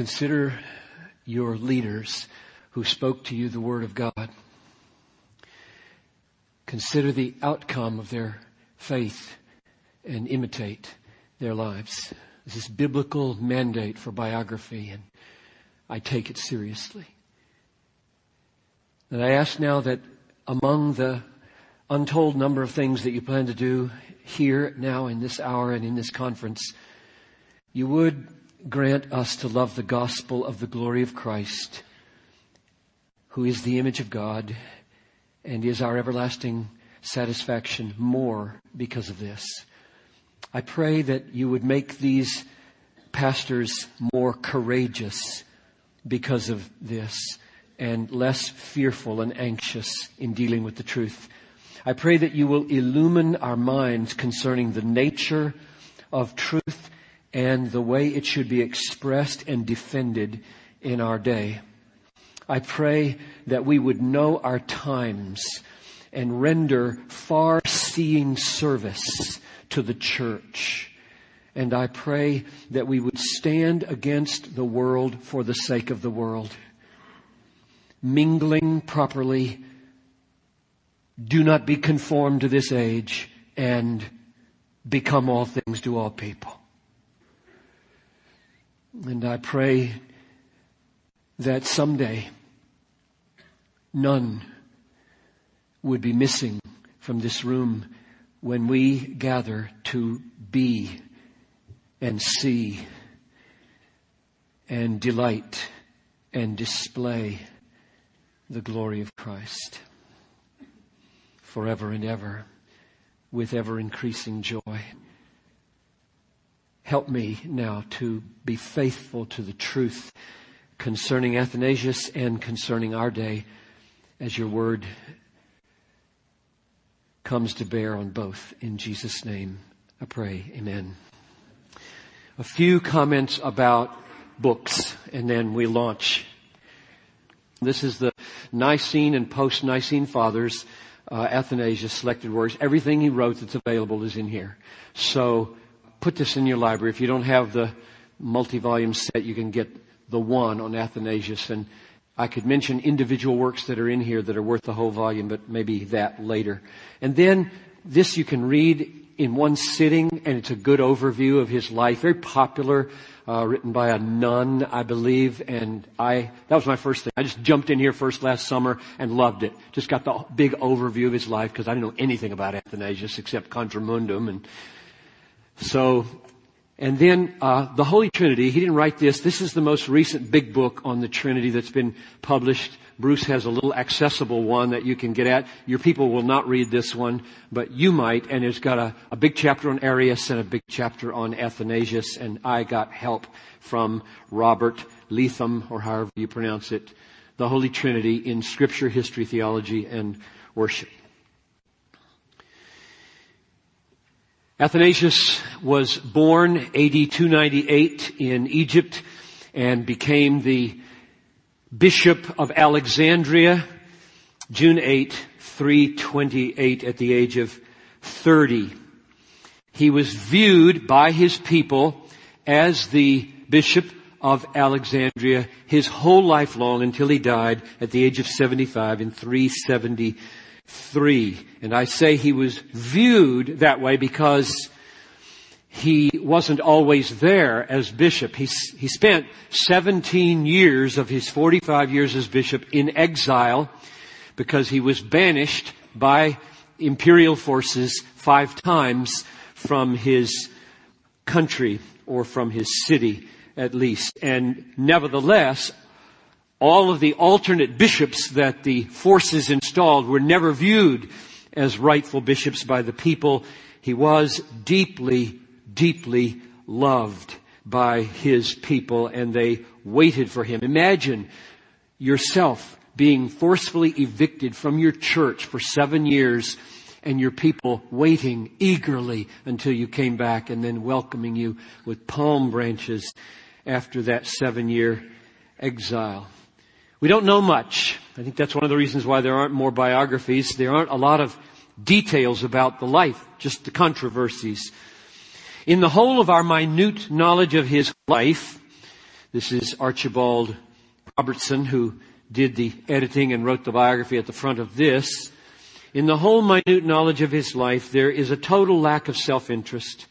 consider your leaders who spoke to you the Word of God. Consider the outcome of their faith and imitate their lives. This is biblical mandate for biography and I take it seriously. And I ask now that among the untold number of things that you plan to do here, now, in this hour, and in this conference, you would grant us to love the gospel of the glory of Christ, who is the image of God and is our everlasting satisfaction more because of this. I pray that you would make these pastors more courageous because of this and less fearful and anxious in dealing with the truth. I pray that you will illumine our minds concerning the nature of truth and the way it should be expressed and defended in our day. I pray that we would know our times and render far seeing service to the church. And I pray that we would stand against the world for the sake of the world. Mingling properly. Do not be conformed to this age and become all things to all people. And I pray that someday none would be missing from this room when we gather to be and see and delight and display the glory of Christ forever and ever with ever increasing joy. Help me now to be faithful to the truth concerning Athanasius and concerning our day as your word comes to bear on both. In Jesus' name I pray. Amen. A few comments about books and then we launch. This is the Nicene and post-Nicene fathers, uh, Athanasius selected works. Everything he wrote that's available is in here. So put this in your library. If you don't have the multi-volume set, you can get the one on Athanasius. And I could mention individual works that are in here that are worth the whole volume, but maybe that later. And then this you can read in one sitting, and it's a good overview of his life. Very popular, uh, written by a nun, I believe. And I that was my first thing. I just jumped in here first last summer and loved it. Just got the big overview of his life because I didn't know anything about Athanasius except Contra Mundum and so, and then uh, the Holy Trinity. He didn't write this. This is the most recent big book on the Trinity that's been published. Bruce has a little accessible one that you can get at. Your people will not read this one, but you might. And it's got a, a big chapter on Arius and a big chapter on Athanasius. And I got help from Robert Letham, or however you pronounce it, the Holy Trinity in Scripture, History, Theology, and Worship. Athanasius was born AD 298 in Egypt and became the Bishop of Alexandria June 8, 328 at the age of 30. He was viewed by his people as the Bishop of Alexandria his whole life long until he died at the age of 75 in 370 3. And I say he was viewed that way because he wasn't always there as bishop. He, he spent 17 years of his 45 years as bishop in exile because he was banished by imperial forces five times from his country or from his city at least. And nevertheless, all of the alternate bishops that the forces installed were never viewed as rightful bishops by the people. He was deeply, deeply loved by his people and they waited for him. Imagine yourself being forcefully evicted from your church for seven years and your people waiting eagerly until you came back and then welcoming you with palm branches after that seven year exile. We don't know much. I think that's one of the reasons why there aren't more biographies. There aren't a lot of details about the life, just the controversies. In the whole of our minute knowledge of his life, This is Archibald Robertson who did the editing and wrote the biography at the front of this. In the whole minute knowledge of his life, there is a total lack of self-interest.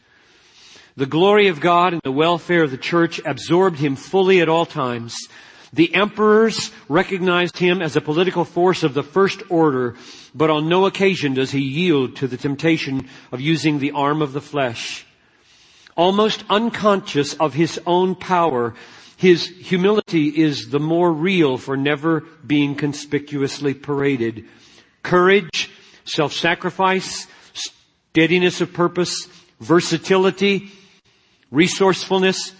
The glory of God and the welfare of the church absorbed him fully at all times. The emperors recognized him as a political force of the first order, but on no occasion does he yield to the temptation of using the arm of the flesh. Almost unconscious of his own power, his humility is the more real for never being conspicuously paraded. Courage, self-sacrifice, steadiness of purpose, versatility, resourcefulness,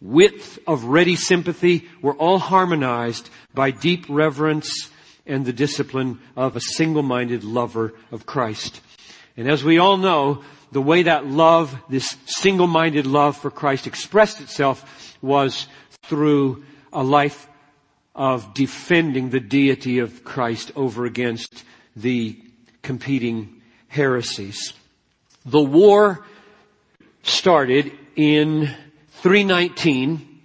width of ready sympathy were all harmonized by deep reverence and the discipline of a single-minded lover of Christ. And as we all know, the way that love, this single-minded love for Christ expressed itself was through a life of defending the deity of Christ over against the competing heresies. The war started in 319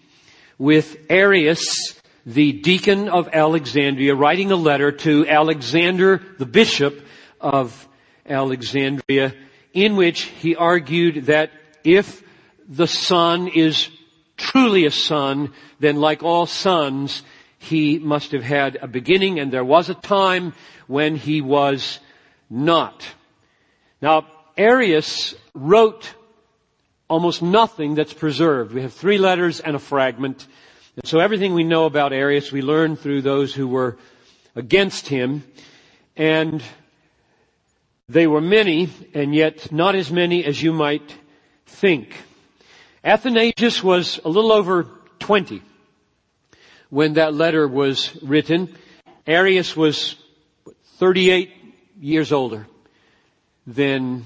with Arius, the deacon of Alexandria, writing a letter to Alexander, the bishop of Alexandria, in which he argued that if the son is truly a son, then like all sons, he must have had a beginning and there was a time when he was not. Now, Arius wrote almost nothing that's preserved. We have three letters and a fragment. And so everything we know about Arius we learn through those who were against him. And they were many, and yet not as many as you might think. Athanasius was a little over 20 when that letter was written. Arius was 38 years older than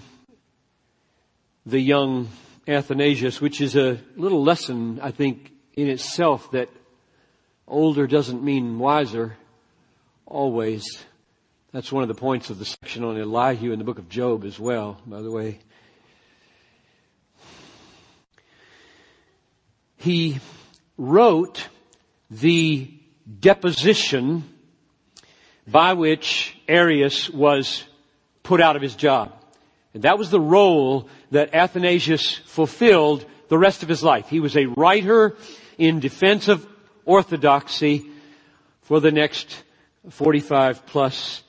the young Athanasius, which is a little lesson, I think, in itself that older doesn't mean wiser always. That's one of the points of the section on Elihu in the book of Job as well, by the way. He wrote the deposition by which Arius was put out of his job. And that was the role that Athanasius fulfilled the rest of his life. He was a writer in defense of orthodoxy for the next 45 plus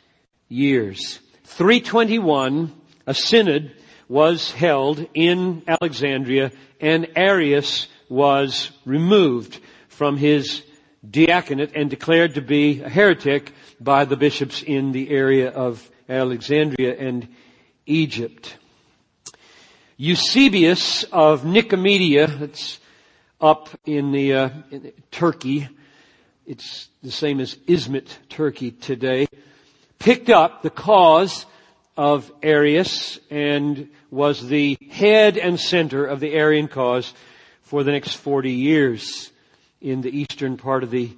years. 321, a synod was held in Alexandria and Arius was removed from his diaconate and declared to be a heretic by the bishops in the area of Alexandria and Egypt. Eusebius of Nicomedia, that's up in the uh, in Turkey, it's the same as Izmit, Turkey today, picked up the cause of Arius and was the head and center of the Arian cause for the next 40 years in the eastern part of the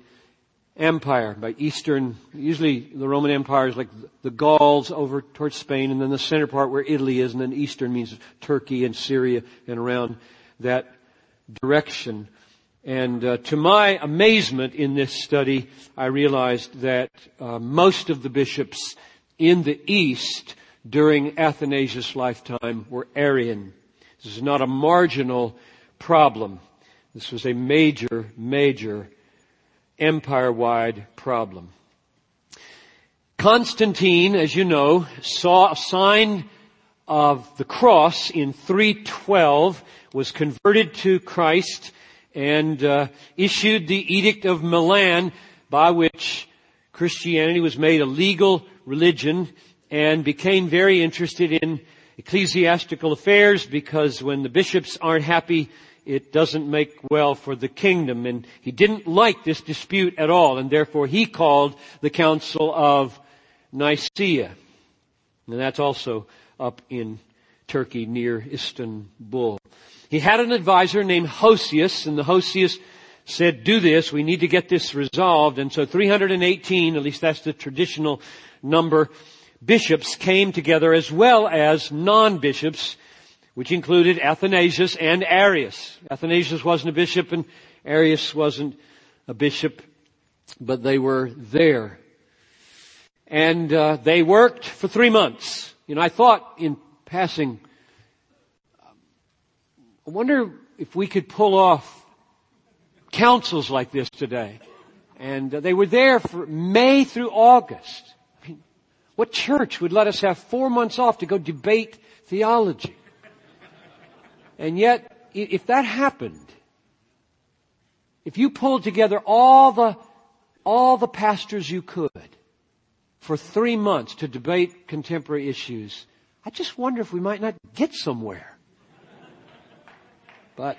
empire. By eastern, usually the Roman Empire is like the Gauls over towards Spain and then the center part where Italy is and then eastern means Turkey and Syria and around that direction. And uh, to my amazement in this study, I realized that uh, most of the bishops in the East during Athanasius' lifetime were Arian. This is not a marginal problem. This was a major, major empire-wide problem. Constantine, as you know, saw a sign of the cross in 312, was converted to Christ, and uh, issued the Edict of Milan by which Christianity was made a legal religion and became very interested in ecclesiastical affairs because when the bishops aren't happy it doesn't make well for the kingdom. And he didn't like this dispute at all, and therefore he called the Council of Nicaea. And that's also up in Turkey near Istanbul. He had an advisor named Hosius, and the Hosius said, do this, we need to get this resolved. And so 318, at least that's the traditional number, bishops came together as well as non-bishops which included Athanasius and Arius. Athanasius wasn't a bishop and Arius wasn't a bishop, but they were there. And uh, they worked for three months. You know, I thought in passing, I wonder if we could pull off councils like this today. And uh, they were there for May through August. I mean, what church would let us have four months off to go debate theology? And yet, if that happened, if you pulled together all the, all the pastors you could for three months to debate contemporary issues, I just wonder if we might not get somewhere. But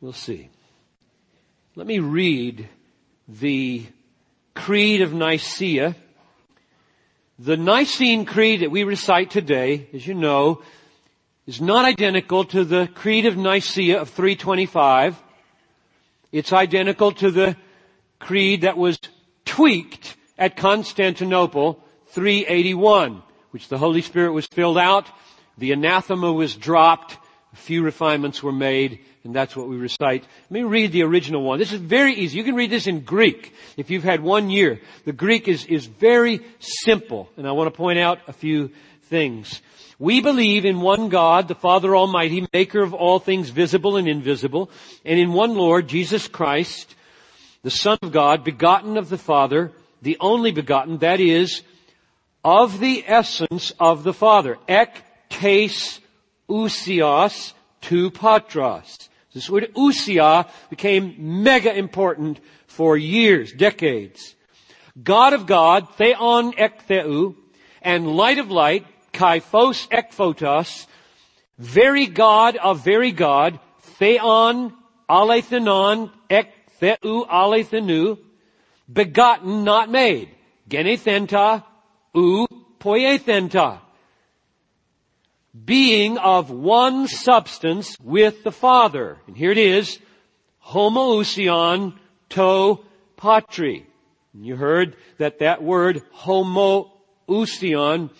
we'll see. Let me read the Creed of Nicaea. The Nicene Creed that we recite today, as you know, is not identical to the Creed of Nicaea of 325. It's identical to the creed that was tweaked at Constantinople 381, which the Holy Spirit was filled out, the anathema was dropped, a few refinements were made, and that's what we recite. Let me read the original one. This is very easy. You can read this in Greek if you've had one year. The Greek is, is very simple, and I want to point out a few things. We believe in one God, the Father Almighty, maker of all things visible and invisible, and in one Lord, Jesus Christ, the Son of God, begotten of the Father, the only begotten, that is, of the essence of the Father. Ek tes ousios tu patros. This word ousia became mega important for years, decades. God of God, theon ek theu, and light of light, kaifos ek photos, very God of very God, theon alethenon ek theu alethenu, begotten, not made. Genethenta, u poiethenta being of one substance with the Father. And here it is, homoousion to patri. You heard that that word homoousion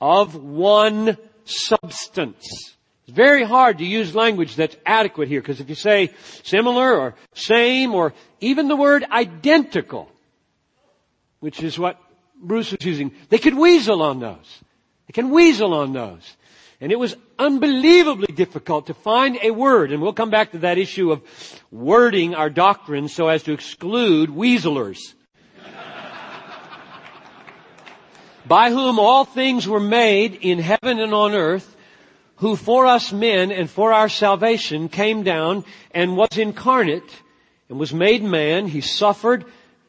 of one substance. It's very hard to use language that's adequate here because if you say similar or same or even the word identical, which is what Bruce was using, they could weasel on those. They can weasel on those. And it was unbelievably difficult to find a word, and we'll come back to that issue of wording our doctrine so as to exclude weaselers. By whom all things were made in heaven and on earth, who for us men and for our salvation came down and was incarnate and was made man. He suffered,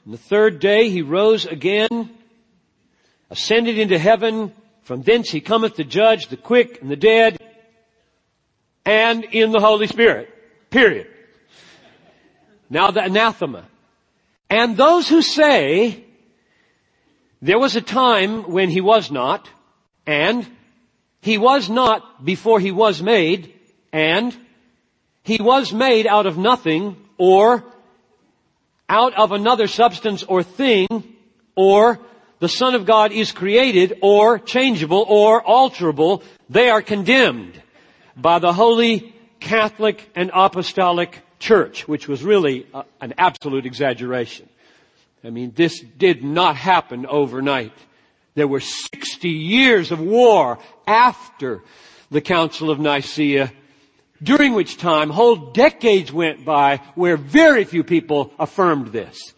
and the third day he rose again, ascended into heaven, from thence he cometh to judge the quick and the dead and in the Holy Spirit. Period. Now the anathema. And those who say there was a time when he was not and he was not before he was made and he was made out of nothing or out of another substance or thing or the Son of God is created or changeable or alterable, they are condemned by the Holy Catholic and Apostolic Church, which was really a, an absolute exaggeration. I mean, this did not happen overnight. There were 60 years of war after the Council of Nicaea, during which time whole decades went by where very few people affirmed this.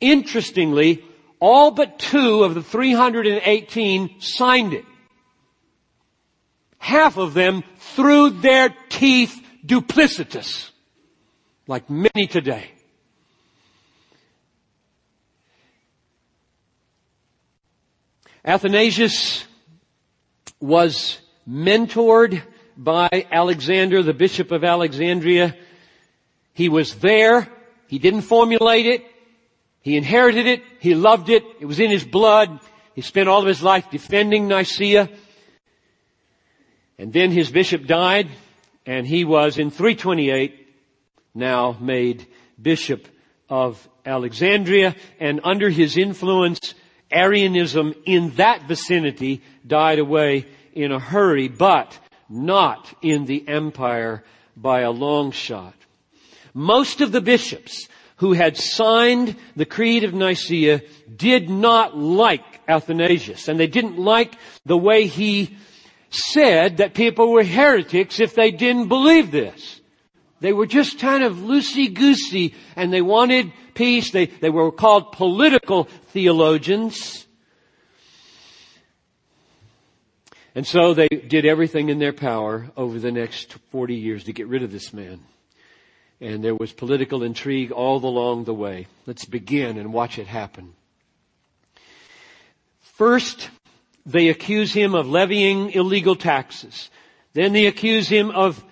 Interestingly, all but two of the 318 signed it. Half of them through their teeth duplicitous, like many today. Athanasius was mentored by Alexander, the Bishop of Alexandria. He was there. He didn't formulate it. He inherited it. He loved it. It was in his blood. He spent all of his life defending Nicaea. And then his bishop died and he was in 328 now made bishop of Alexandria and under his influence Arianism in that vicinity died away in a hurry, but not in the empire by a long shot. Most of the bishops who had signed the Creed of Nicaea did not like Athanasius, and they didn't like the way he said that people were heretics if they didn't believe this. They were just kind of loosey-goosey, and they wanted peace. They, they were called political theologians. And so they did everything in their power over the next 40 years to get rid of this man. And there was political intrigue all along the way. Let's begin and watch it happen. First, they accuse him of levying illegal taxes. Then they accuse him of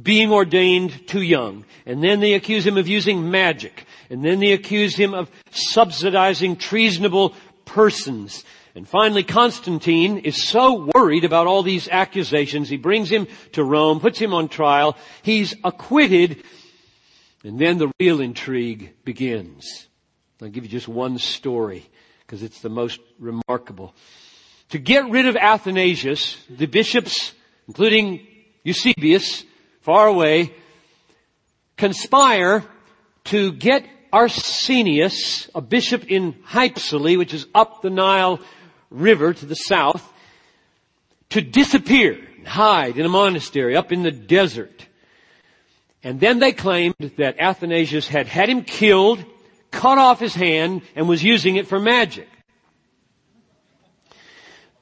being ordained too young. And then they accuse him of using magic. And then they accuse him of subsidizing treasonable persons. And finally, Constantine is so worried about all these accusations, he brings him to Rome, puts him on trial, he's acquitted, and then the real intrigue begins. I'll give you just one story, because it's the most remarkable. To get rid of Athanasius, the bishops, including Eusebius, far away, conspire to get Arsenius, a bishop in Hypsele, which is up the Nile River to the south, to disappear and hide in a monastery up in the desert. And then they claimed that Athanasius had had him killed, cut off his hand, and was using it for magic.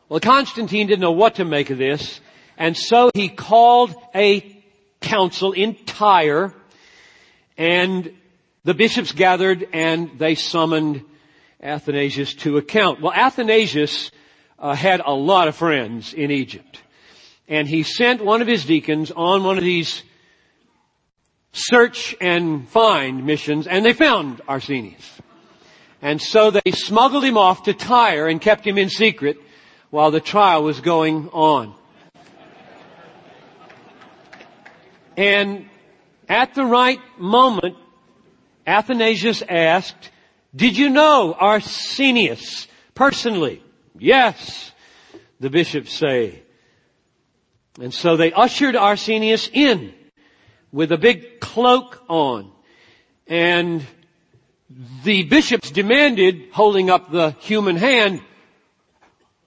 Well, Constantine didn't know what to make of this, and so he called a council in Tyre, and the bishops gathered and they summoned Athanasius to account. Well, Athanasius uh, had a lot of friends in Egypt. And he sent one of his deacons on one of these search and find missions, and they found Arsenius. And so they smuggled him off to Tyre and kept him in secret while the trial was going on. And at the right moment, Athanasius asked, did you know Arsenius personally? Yes, the bishops say. And so they ushered Arsenius in with a big cloak on. And the bishops demanded, holding up the human hand,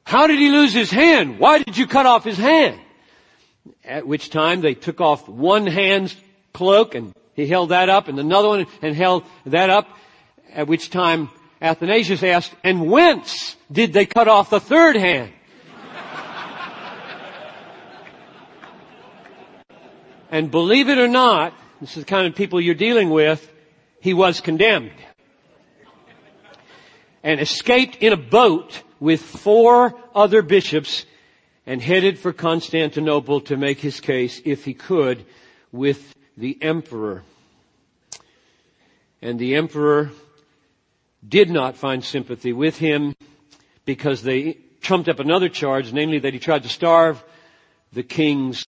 how did he lose his hand? Why did you cut off his hand? At which time they took off one hand's cloak and he held that up and another one and held that up. At which time Athanasius asked, and whence did they cut off the third hand? and believe it or not, this is the kind of people you're dealing with, he was condemned. And escaped in a boat with four other bishops and headed for Constantinople to make his case, if he could, with the emperor. And the emperor did not find sympathy with him because they trumped up another charge, namely that he tried to starve the king's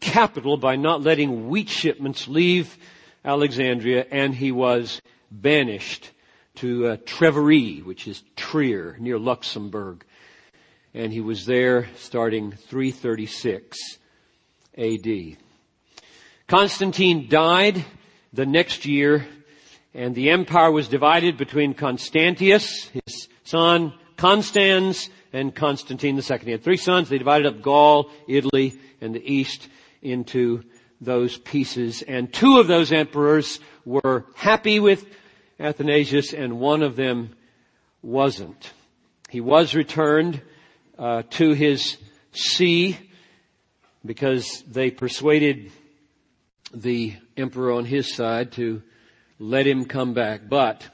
capital by not letting wheat shipments leave Alexandria, and he was banished to uh, Treveri, which is Trier, near Luxembourg. And he was there starting 336 AD. Constantine died the next year and the empire was divided between Constantius, his son, Constans, and Constantine II. He had three sons. They divided up Gaul, Italy, and the East into those pieces. And two of those emperors were happy with Athanasius and one of them wasn't. He was returned uh, to his see because they persuaded the emperor on his side to let him come back. But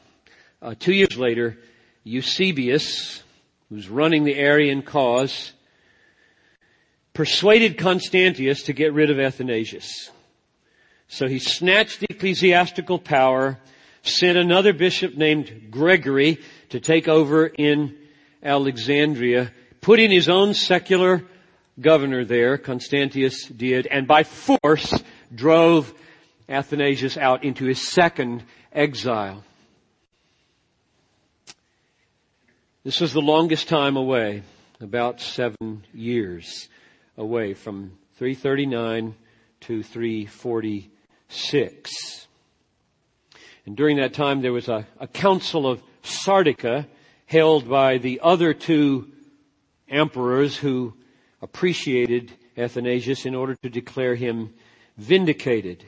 uh, two years later, Eusebius, who's running the Arian cause, persuaded Constantius to get rid of Athanasius. So he snatched the ecclesiastical power, sent another bishop named Gregory to take over in Alexandria, put in his own secular governor there, Constantius did, and by force drove Athanasius out into his second exile. This was the longest time away, about seven years away from 339 to 346. And during that time there was a, a council of Sardica held by the other two emperors who appreciated Athanasius in order to declare him vindicated.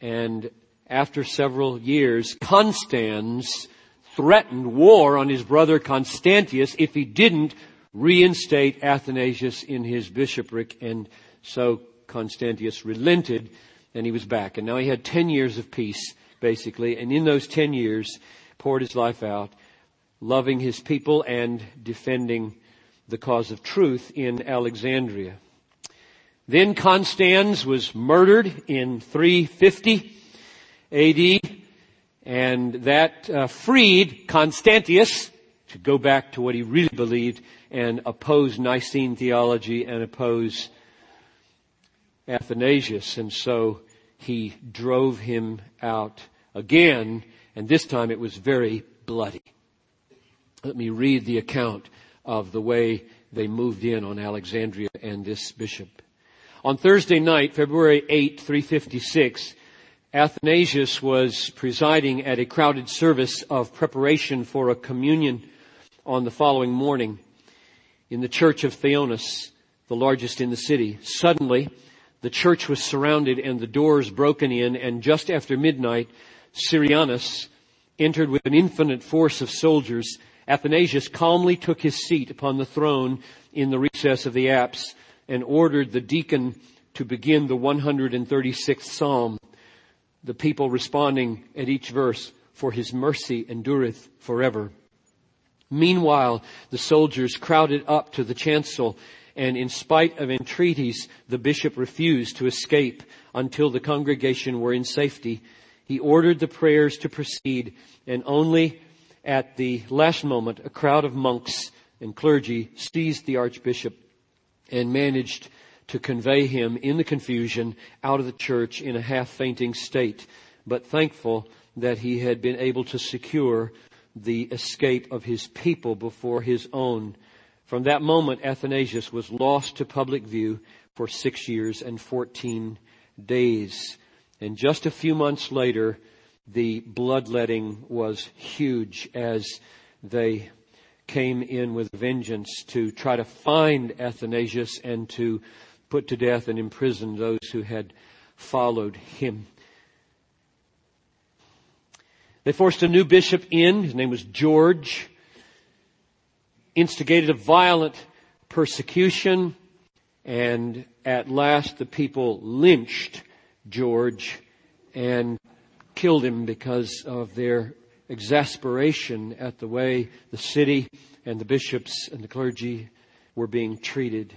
And after several years, Constans threatened war on his brother Constantius if he didn't reinstate Athanasius in his bishopric. And so Constantius relented and he was back. And now he had 10 years of peace, basically. And in those 10 years, poured his life out, loving his people and defending the cause of truth in Alexandria. Then Constans was murdered in 350 AD, and that uh, freed Constantius to go back to what he really believed and oppose Nicene theology and oppose Athanasius. And so he drove him out again, and this time it was very bloody. Let me read the account of the way they moved in on Alexandria and this bishop. On Thursday night, February 8, 356, Athanasius was presiding at a crowded service of preparation for a communion on the following morning in the church of Theonas, the largest in the city. Suddenly, the church was surrounded and the doors broken in, and just after midnight, Syrianus entered with an infinite force of soldiers. Athanasius calmly took his seat upon the throne in the recess of the apse and ordered the deacon to begin the 136th psalm. The people responding at each verse, for his mercy endureth forever. Meanwhile, the soldiers crowded up to the chancel and in spite of entreaties, the bishop refused to escape until the congregation were in safety. He ordered the prayers to proceed and only at the last moment, a crowd of monks and clergy seized the archbishop and managed to convey him in the confusion out of the church in a half fainting state, but thankful that he had been able to secure the escape of his people before his own. From that moment, Athanasius was lost to public view for six years and 14 days. And just a few months later, the bloodletting was huge as they came in with vengeance to try to find Athanasius and to put to death and imprison those who had followed him. They forced a new bishop in. His name was George. Instigated a violent persecution. And at last the people lynched George and killed him because of their exasperation at the way the city and the bishops and the clergy were being treated.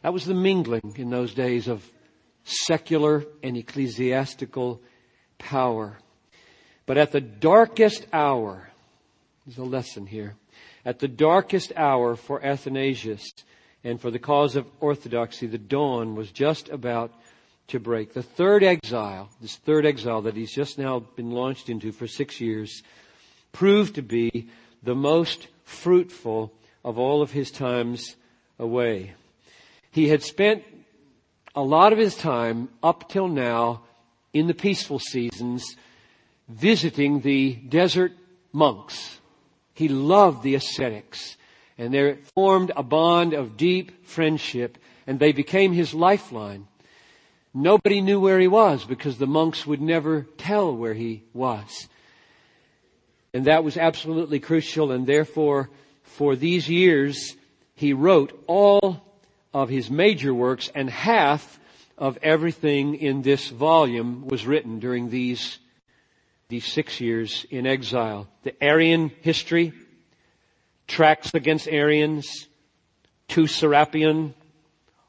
That was the mingling in those days of secular and ecclesiastical power. But at the darkest hour, there's a lesson here. At the darkest hour for Athanasius and for the cause of orthodoxy, the dawn was just about to break. The third exile, this third exile that he's just now been launched into for six years, proved to be the most fruitful of all of his times away. He had spent a lot of his time up till now in the peaceful seasons visiting the desert monks. He loved the ascetics and they formed a bond of deep friendship and they became his lifeline. Nobody knew where he was because the monks would never tell where he was. And that was absolutely crucial and therefore for these years he wrote all of his major works and half of everything in this volume was written during these, these six years in exile. The Arian history, tracts against Arians, to Serapion,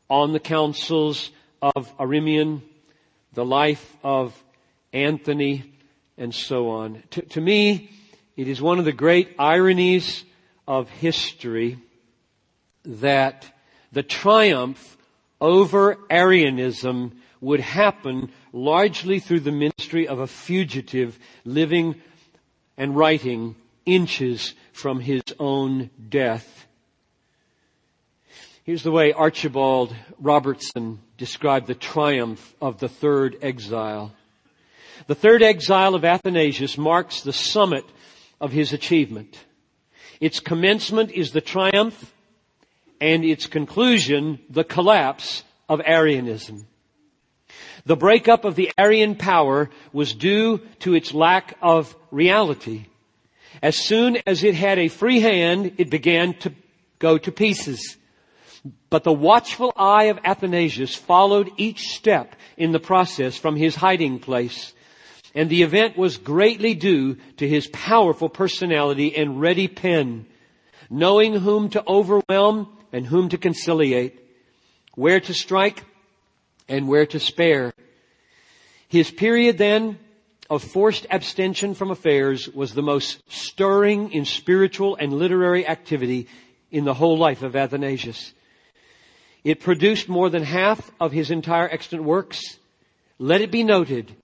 on the councils, of Ariminum, the life of Anthony, and so on. To me, it is one of the great ironies of history that the triumph over Arianism would happen largely through the ministry of a fugitive living and writing inches from his own death. Here's the way Archibald Robertson described the triumph of the third exile. The third exile of Athanasius marks the summit of his achievement. Its commencement is the triumph and its conclusion, the collapse of Arianism. The breakup of the Arian power was due to its lack of reality. As soon as it had a free hand, it began to go to pieces. But the watchful eye of Athanasius followed each step in the process from his hiding place. And the event was greatly due to his powerful personality and ready pen, knowing whom to overwhelm and whom to conciliate, where to strike and where to spare. His period then of forced abstention from affairs was the most stirring in spiritual and literary activity in the whole life of Athanasius. It produced more than half of his entire extant works. Let it be noted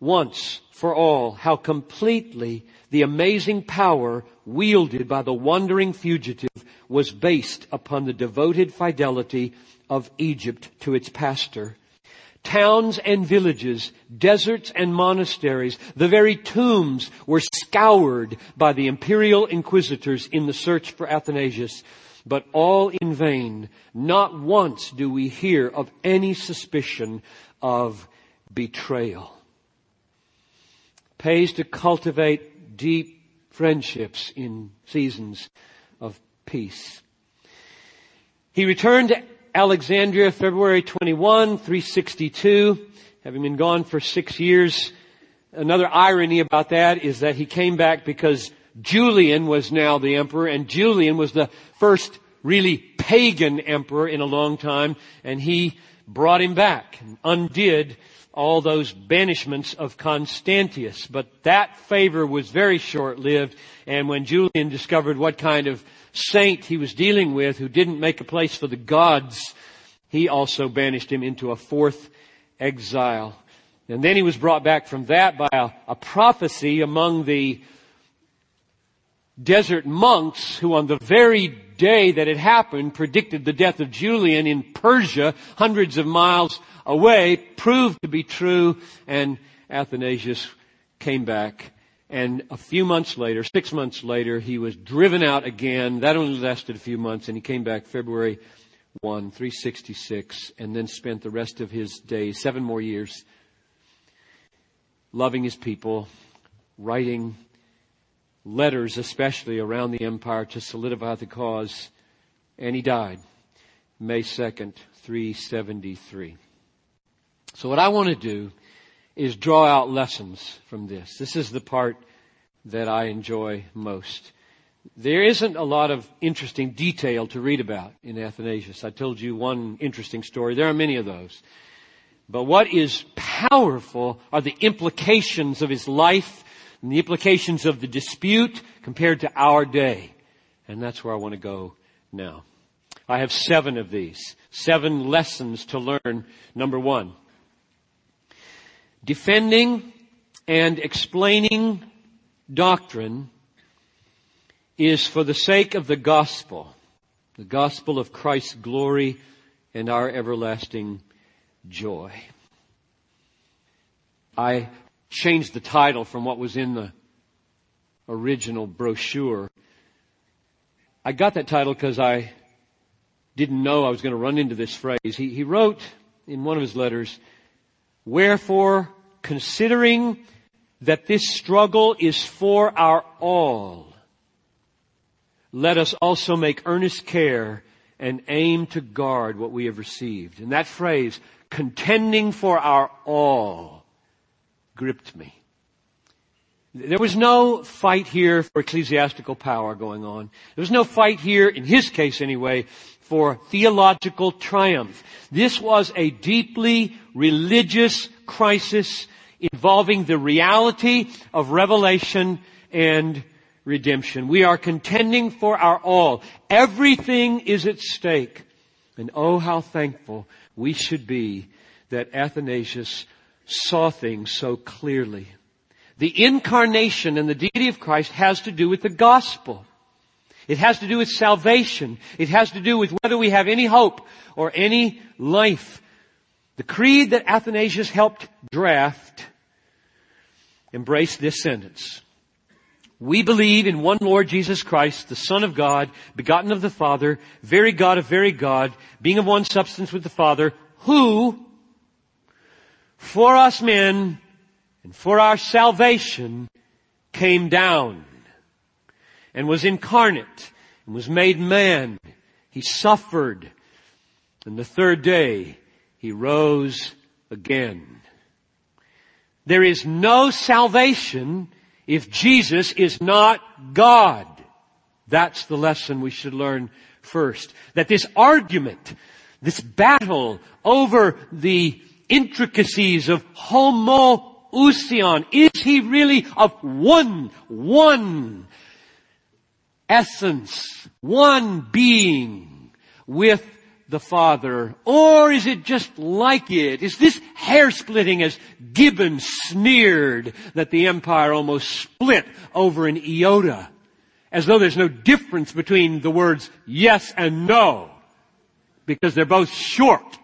once for all how completely the amazing power wielded by the wandering fugitive was based upon the devoted fidelity of Egypt to its pastor towns and villages, deserts and monasteries, the very tombs were scoured by the imperial inquisitors in the search for Athanasius. But all in vain. Not once do we hear of any suspicion of betrayal. Pays to cultivate deep friendships in seasons of peace. He returned to Alexandria, February 21, 362, having been gone for six years. Another irony about that is that he came back because Julian was now the emperor and Julian was the first really pagan emperor in a long time and he brought him back and undid all those banishments of Constantius. But that favor was very short-lived and when Julian discovered what kind of saint he was dealing with who didn't make a place for the gods, he also banished him into a fourth exile. And then he was brought back from that by a, a prophecy among the desert monks who on the very day that it happened predicted the death of Julian in Persia, hundreds of miles away, proved to be true, and Athanasius came back and a few months later, six months later, he was driven out again. That only lasted a few months and he came back February 1, 366, and then spent the rest of his days, seven more years, loving his people, writing letters especially around the empire to solidify the cause, and he died May 2nd, 373. So what I want to do is draw out lessons from this. This is the part that I enjoy most. There isn't a lot of interesting detail to read about in Athanasius. I told you one interesting story. There are many of those. But what is powerful are the implications of his life and the implications of the dispute compared to our day. And that's where I want to go now. I have seven of these. Seven lessons to learn. Number one. Defending and explaining doctrine is for the sake of the gospel, the gospel of Christ's glory and our everlasting joy. I changed the title from what was in the original brochure. I got that title because I didn't know I was going to run into this phrase. He, he wrote in one of his letters, Wherefore, considering that this struggle is for our all, let us also make earnest care and aim to guard what we have received. And that phrase, contending for our all, gripped me. There was no fight here for ecclesiastical power going on. There was no fight here, in his case anyway, for theological triumph. This was a deeply religious crisis involving the reality of revelation and redemption. We are contending for our all. Everything is at stake. And oh, how thankful we should be that Athanasius saw things so clearly. The incarnation and the deity of Christ has to do with the gospel. It has to do with salvation. It has to do with whether we have any hope or any life. The creed that Athanasius helped draft embrace this sentence. We believe in one Lord Jesus Christ, the Son of God, begotten of the Father, very God of very God, being of one substance with the Father, who, for us men, and for our salvation, came down, and was incarnate, and was made man. He suffered, and the third day, he rose again. There is no salvation if Jesus is not God. That's the lesson we should learn first. That this argument, this battle over the intricacies of homoousion, is he really of one, one essence, one being with the Father? Or is it just like it? Is this hair splitting as Gibbon sneered that the empire almost split over an iota? As though there's no difference between the words yes and no. Because they're both short.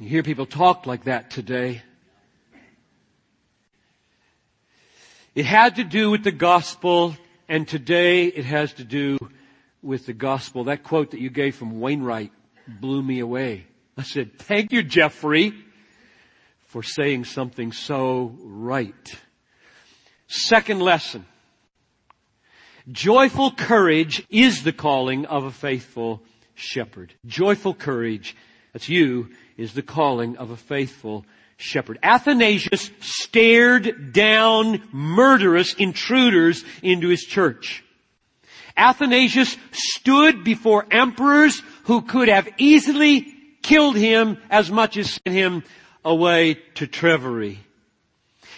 You hear people talk like that today. It had to do with the gospel and today it has to do with the gospel. That quote that you gave from Wainwright blew me away. I said, thank you, Geoffrey, for saying something so right. Second lesson. Joyful courage is the calling of a faithful shepherd. Joyful courage, that's you, is the calling of a faithful shepherd. Athanasius stared down murderous intruders into his church. Athanasius stood before emperors who could have easily killed him as much as sent him away to Treveri.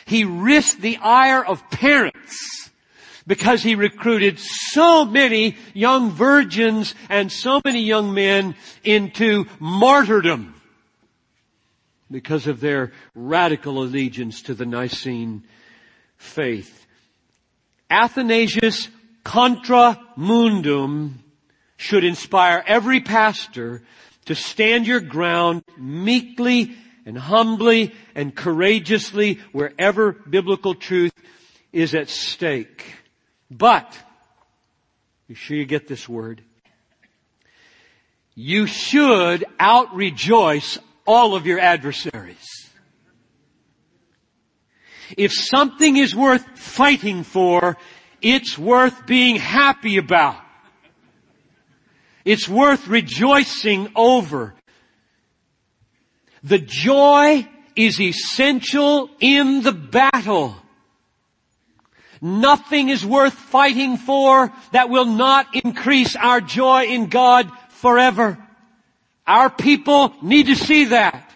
He risked the ire of parents because he recruited so many young virgins and so many young men into martyrdom because of their radical allegiance to the Nicene faith. Athanasius contra mundum should inspire every pastor to stand your ground meekly and humbly and courageously wherever biblical truth is at stake. But, you sure you get this word? You should out rejoice all of your adversaries. If something is worth fighting for, it's worth being happy about. It's worth rejoicing over. The joy is essential in the battle. Nothing is worth fighting for that will not increase our joy in God forever. Our people need to see that.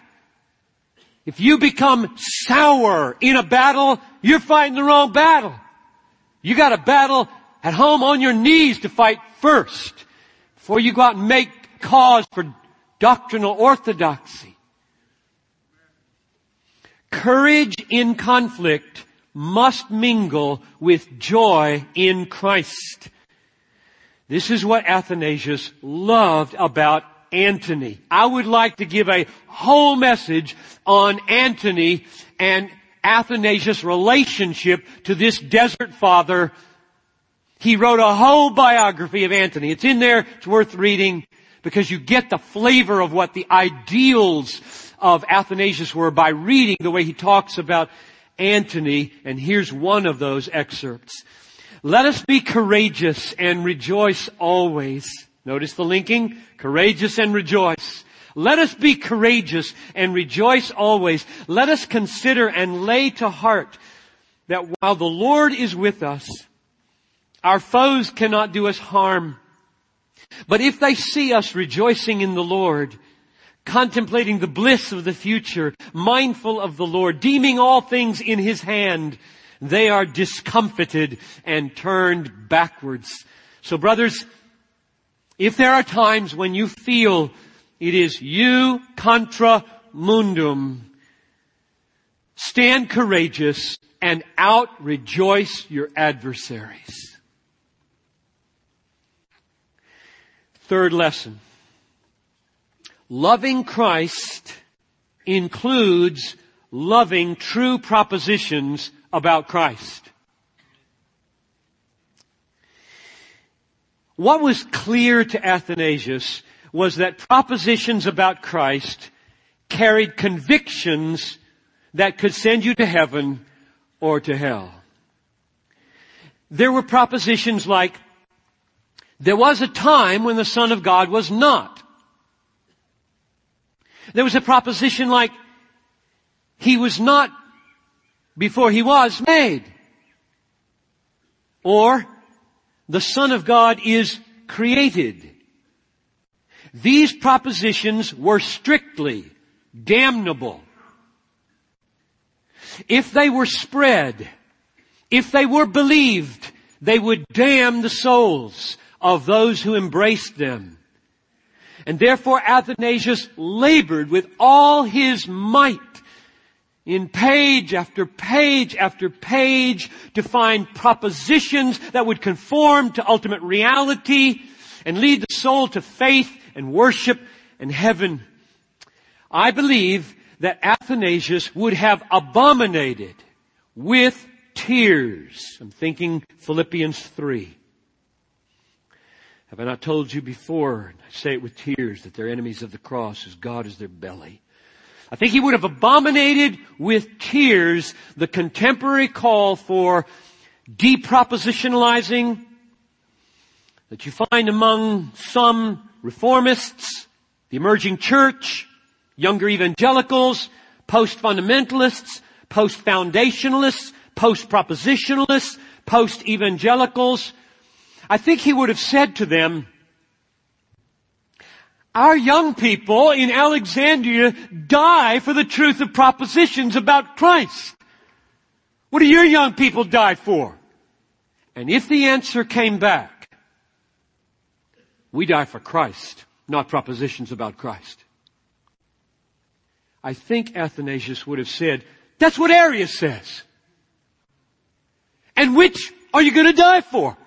If you become sour in a battle, you're fighting the wrong battle. You got a battle at home on your knees to fight first before you go out and make cause for doctrinal orthodoxy. Courage in conflict must mingle with joy in Christ. This is what Athanasius loved about Antony. I would like to give a whole message on Antony and Athanasius' relationship to this desert father. He wrote a whole biography of Antony. It's in there. It's worth reading because you get the flavor of what the ideals of Athanasius were by reading the way he talks about Antony. And here's one of those excerpts. Let us be courageous and rejoice always. Notice the linking. Courageous and rejoice. Let us be courageous and rejoice always. Let us consider and lay to heart that while the Lord is with us, our foes cannot do us harm. But if they see us rejoicing in the Lord, contemplating the bliss of the future, mindful of the Lord, deeming all things in His hand, they are discomfited and turned backwards. So brothers, if there are times when you feel it is you contra mundum, stand courageous and out rejoice your adversaries. Third lesson. Loving Christ includes loving true propositions about Christ. What was clear to Athanasius was that propositions about Christ carried convictions that could send you to heaven or to hell. There were propositions like, there was a time when the Son of God was not. There was a proposition like, he was not before he was made. Or, the Son of God is created. These propositions were strictly damnable. If they were spread, if they were believed, they would damn the souls of those who embraced them. And therefore Athanasius labored with all his might in page after page after page to find propositions that would conform to ultimate reality and lead the soul to faith and worship and heaven. I believe that Athanasius would have abominated with tears. I'm thinking Philippians 3. Have I not told you before, I say it with tears, that they're enemies of the cross as God is their belly. I think he would have abominated with tears the contemporary call for depropositionalizing that you find among some reformists, the emerging church, younger evangelicals, post-fundamentalists, post-foundationalists, post-propositionalists, post-evangelicals. I think he would have said to them, our young people in Alexandria die for the truth of propositions about Christ. What do your young people die for? And if the answer came back, we die for Christ, not propositions about Christ. I think Athanasius would have said, that's what Arius says. And which are you going to die for?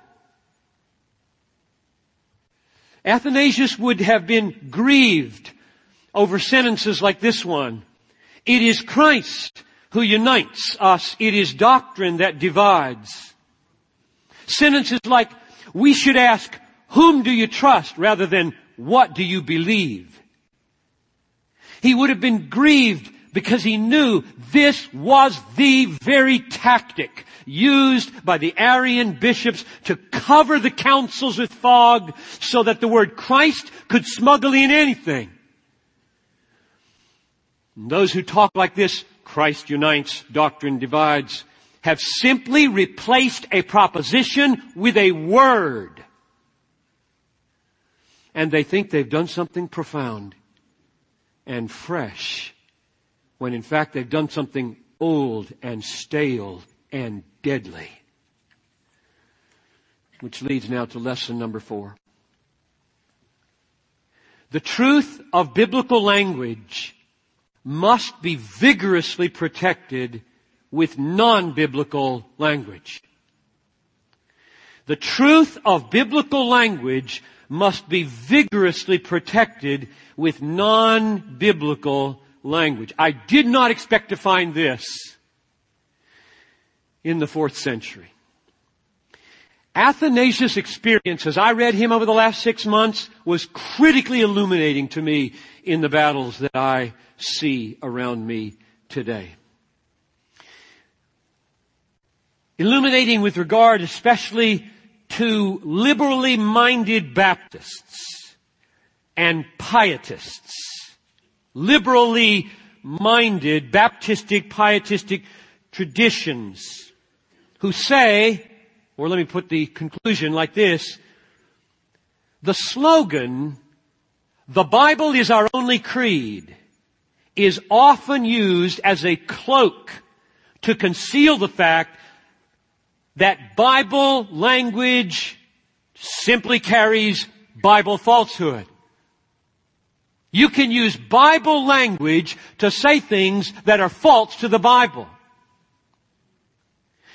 Athanasius would have been grieved over sentences like this one. It is Christ who unites us. It is doctrine that divides. Sentences like, we should ask, whom do you trust rather than what do you believe? He would have been grieved because he knew this was the very tactic used by the Arian bishops to cover the councils with fog so that the word Christ could smuggle in anything. And those who talk like this, Christ unites, doctrine divides, have simply replaced a proposition with a word. And they think they've done something profound and fresh when in fact they've done something old and stale and deadly. Which leads now to lesson number four. The truth of biblical language must be vigorously protected with non-biblical language. The truth of biblical language must be vigorously protected with non-biblical language. I did not expect to find this in the fourth century. Athanasius' experience, as I read him over the last six months, was critically illuminating to me in the battles that I see around me today. Illuminating with regard especially to liberally minded Baptists and pietists. Liberally minded Baptistic, pietistic traditions who say, or let me put the conclusion like this, the slogan, the Bible is our only creed, is often used as a cloak to conceal the fact that Bible language simply carries Bible falsehood. You can use Bible language to say things that are false to the Bible.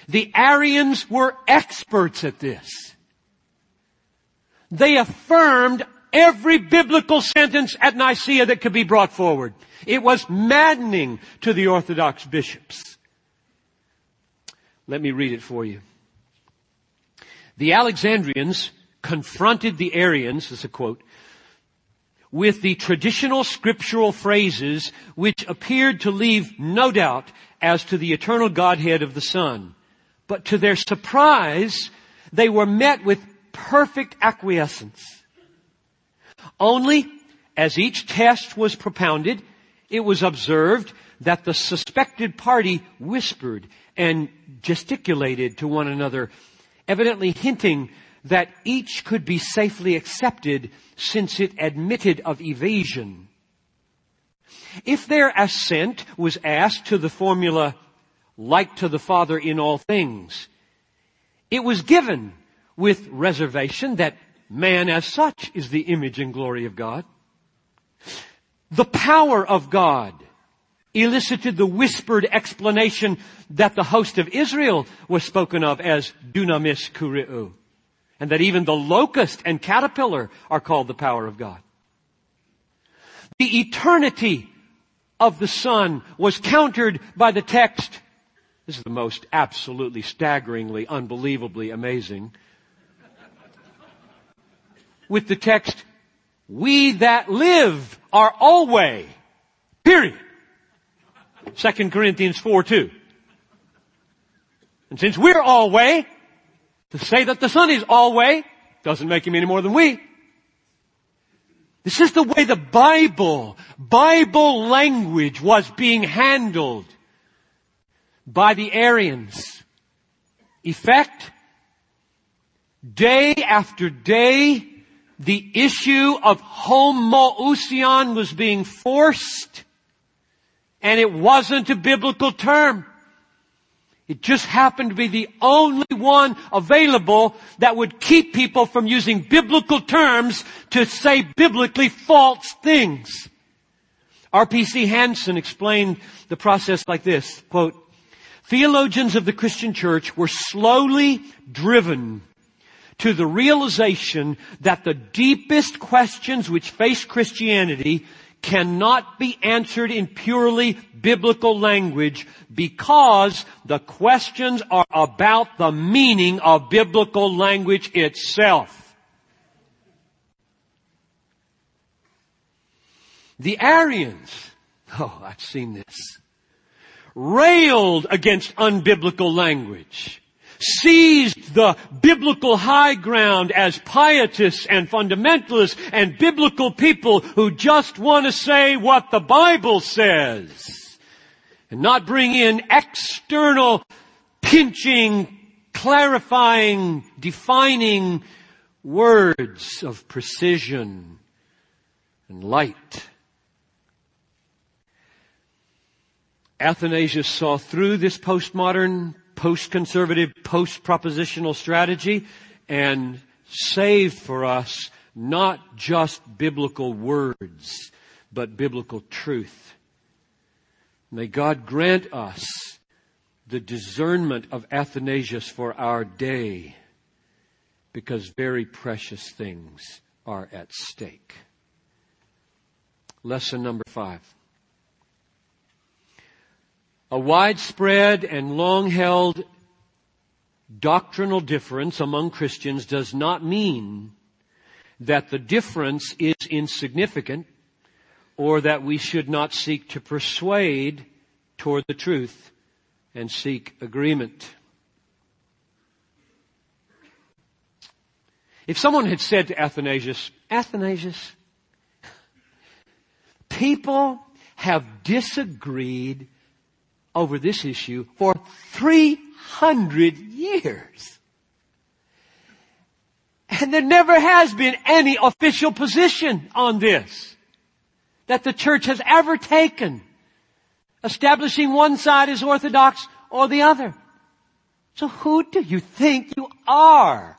The Arians were experts at this. They affirmed every biblical sentence at Nicaea that could be brought forward. It was maddening to the Orthodox bishops. Let me read it for you. The Alexandrians confronted the Arians, as a quote, with the traditional scriptural phrases which appeared to leave no doubt as to the eternal Godhead of the Son. But to their surprise, they were met with perfect acquiescence. Only as each test was propounded, it was observed that the suspected party whispered and gesticulated to one another, evidently hinting that each could be safely accepted since it admitted of evasion. If their assent was asked to the formula, like to the Father in all things, it was given with reservation that man as such is the image and glory of God. The power of God elicited the whispered explanation that the host of Israel was spoken of as dunamis kuriou and that even the locust and caterpillar are called the power of God. The eternity of the Son was countered by the text. This is the most absolutely staggeringly, unbelievably amazing. With the text, we that live are always, period. 2 Corinthians 4 2. And since we're always, to say that the Son is always doesn't make him any more than we. This is the way the Bible, Bible language was being handled by the Arians. Effect, day after day, the issue of homoousion was being forced, and it wasn't a biblical term. It just happened to be the only one available that would keep people from using biblical terms to say biblically false things. R.P.C. Hanson explained the process like this, quote, theologians of the Christian church were slowly driven to the realization that the deepest questions which face Christianity cannot be answered in purely biblical language because the questions are about the meaning of biblical language itself. The Arians, oh, I've seen this, railed against unbiblical language seized the biblical high ground as pietists and fundamentalists and biblical people who just want to say what the Bible says and not bring in external pinching, clarifying, defining words of precision and light. Athanasius saw through this postmodern post-conservative, post-propositional strategy and saved for us not just biblical words, but biblical truth. May God grant us the discernment of Athanasius for our day because very precious things are at stake. Lesson number five. A widespread and long held doctrinal difference among Christians does not mean that the difference is insignificant or that we should not seek to persuade toward the truth and seek agreement. If someone had said to Athanasius, Athanasius, people have disagreed over this issue for 300 years. And there never has been any official position on this that the church has ever taken, establishing one side as orthodox or the other. So who do you think you are?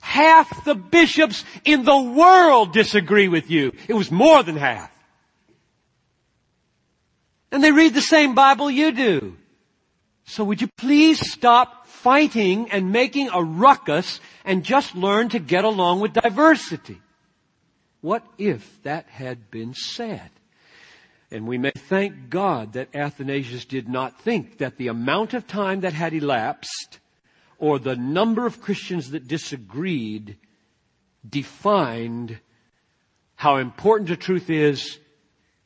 Half the bishops in the world disagree with you. It was more than half. And they read the same Bible you do. So would you please stop fighting and making a ruckus and just learn to get along with diversity? What if that had been said? And we may thank God that Athanasius did not think that the amount of time that had elapsed or the number of Christians that disagreed defined how important a truth is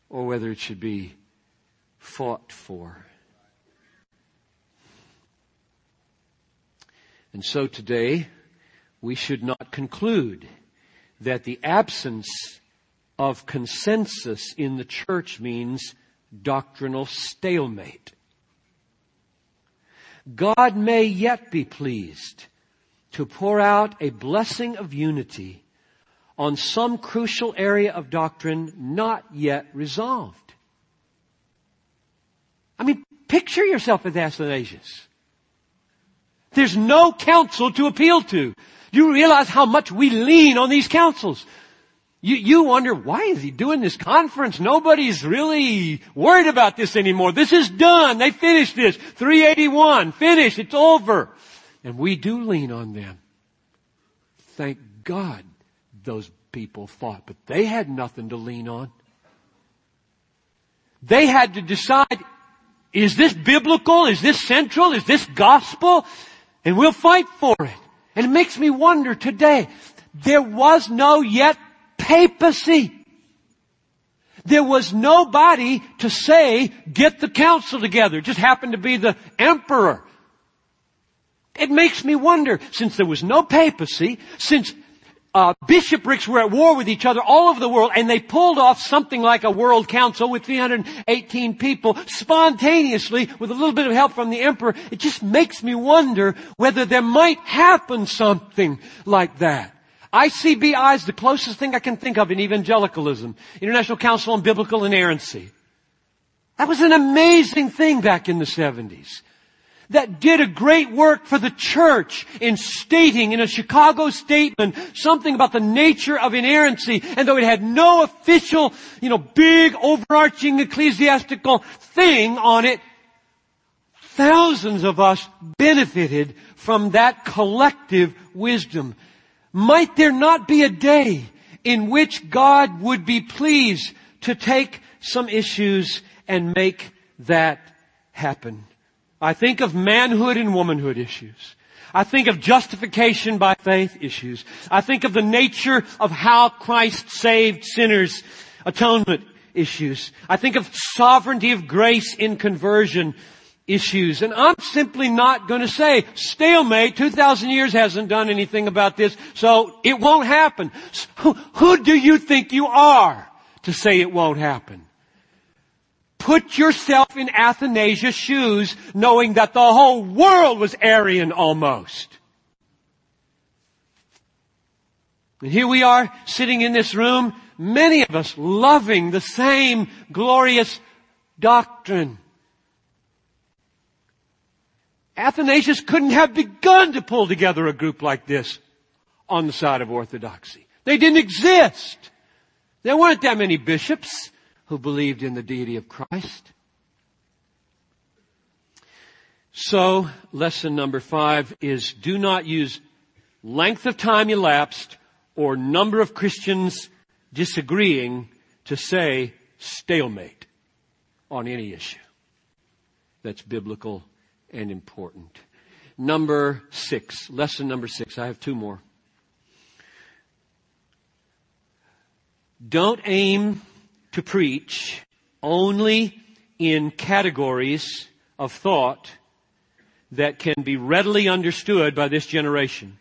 or whether it should be fought for. And so today, we should not conclude that the absence of consensus in the church means doctrinal stalemate. God may yet be pleased to pour out a blessing of unity on some crucial area of doctrine not yet resolved. I mean, picture yourself as Athanasius. There's no council to appeal to. You realize how much we lean on these councils. You, you wonder, why is he doing this conference? Nobody's really worried about this anymore. This is done. They finished this. 381. Finished. It's over. And we do lean on them. Thank God those people fought, but they had nothing to lean on. They had to decide, is this biblical? Is this central? Is this gospel? And we'll fight for it. And it makes me wonder today, there was no yet papacy. There was nobody to say, get the council together. It just happened to be the emperor. It makes me wonder, since there was no papacy, since uh, bishoprics were at war with each other all over the world, and they pulled off something like a world council with 318 people spontaneously with a little bit of help from the emperor. It just makes me wonder whether there might happen something like that. ICBI is the closest thing I can think of in evangelicalism, International Council on Biblical Inerrancy. That was an amazing thing back in the 70s that did a great work for the church in stating in a Chicago statement something about the nature of inerrancy. And though it had no official, you know, big overarching ecclesiastical thing on it, thousands of us benefited from that collective wisdom. Might there not be a day in which God would be pleased to take some issues and make that happen? I think of manhood and womanhood issues. I think of justification by faith issues. I think of the nature of how Christ saved sinners, atonement issues. I think of sovereignty of grace in conversion issues. And I'm simply not going to say, stalemate, 2,000 years hasn't done anything about this, so it won't happen. Who, who do you think you are to say it won't happen? Put yourself in Athanasius' shoes knowing that the whole world was Arian almost. And here we are sitting in this room, many of us loving the same glorious doctrine. Athanasius couldn't have begun to pull together a group like this on the side of orthodoxy. They didn't exist. There weren't that many bishops who believed in the deity of Christ. So, lesson number five is do not use length of time elapsed or number of Christians disagreeing to say stalemate on any issue that's biblical and important. Number six, lesson number six. I have two more. Don't aim to preach only in categories of thought that can be readily understood by this generation.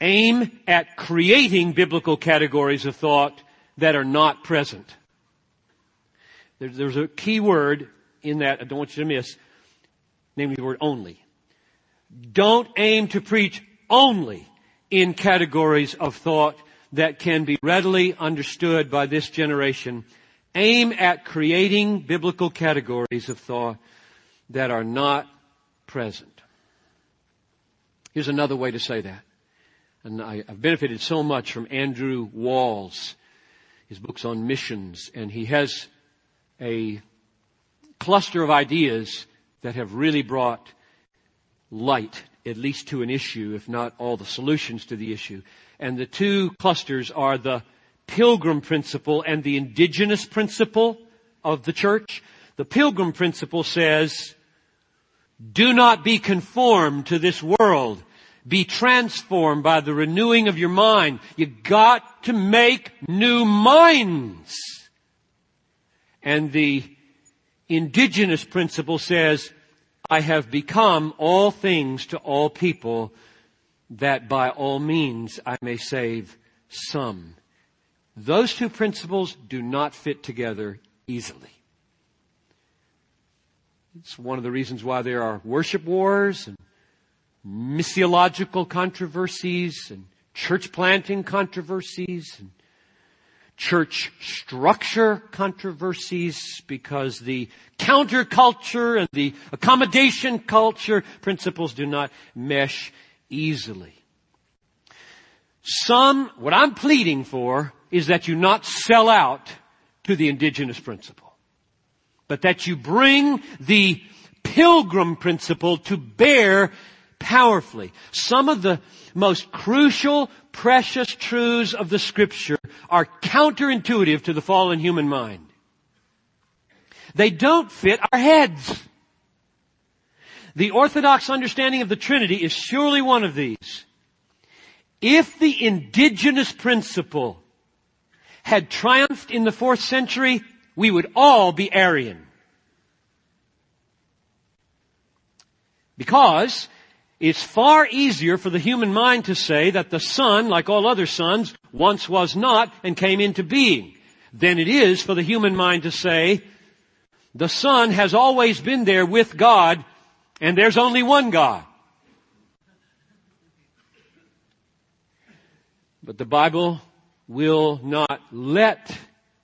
Aim at creating biblical categories of thought that are not present. There's a key word in that I don't want you to miss, namely the word only. Don't aim to preach only in categories of thought that can be readily understood by this generation aim at creating biblical categories of thought that are not present. Here's another way to say that. And I, have benefited so much from Andrew Walls, his books on missions, and he has a cluster of ideas that have really brought light at least to an issue, if not all the solutions to the issue. And the two clusters are the pilgrim principle and the indigenous principle of the church. The pilgrim principle says, do not be conformed to this world. Be transformed by the renewing of your mind. You got to make new minds. And the indigenous principle says, I have become all things to all people that by all means I may save some. Those two principles do not fit together easily. It's one of the reasons why there are worship wars and missiological controversies and church planting controversies and church structure controversies because the counterculture and the accommodation culture principles do not mesh easily. Some, what I'm pleading for is that you not sell out to the indigenous principle, but that you bring the pilgrim principle to bear powerfully. Some of the most crucial, precious truths of the scripture are counterintuitive to the fallen human mind. They don't fit our heads. The orthodox understanding of the Trinity is surely one of these. If the indigenous principle had triumphed in the fourth century, we would all be Arian. Because it's far easier for the human mind to say that the Son, like all other sons, once was not and came into being, than it is for the human mind to say, the Son has always been there with God, and there's only one God. But the Bible will not let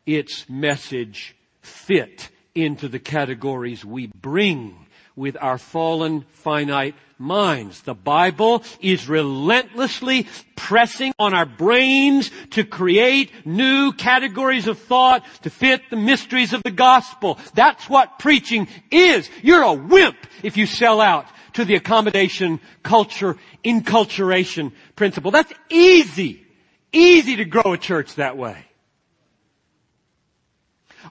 its message fit into the categories we bring with our fallen finite minds. The Bible is relentlessly pressing on our brains to create new categories of thought to fit the mysteries of the gospel. That's what preaching is. You're a wimp if you sell out to the accommodation culture, inculturation principle. That's easy. Easy to grow a church that way.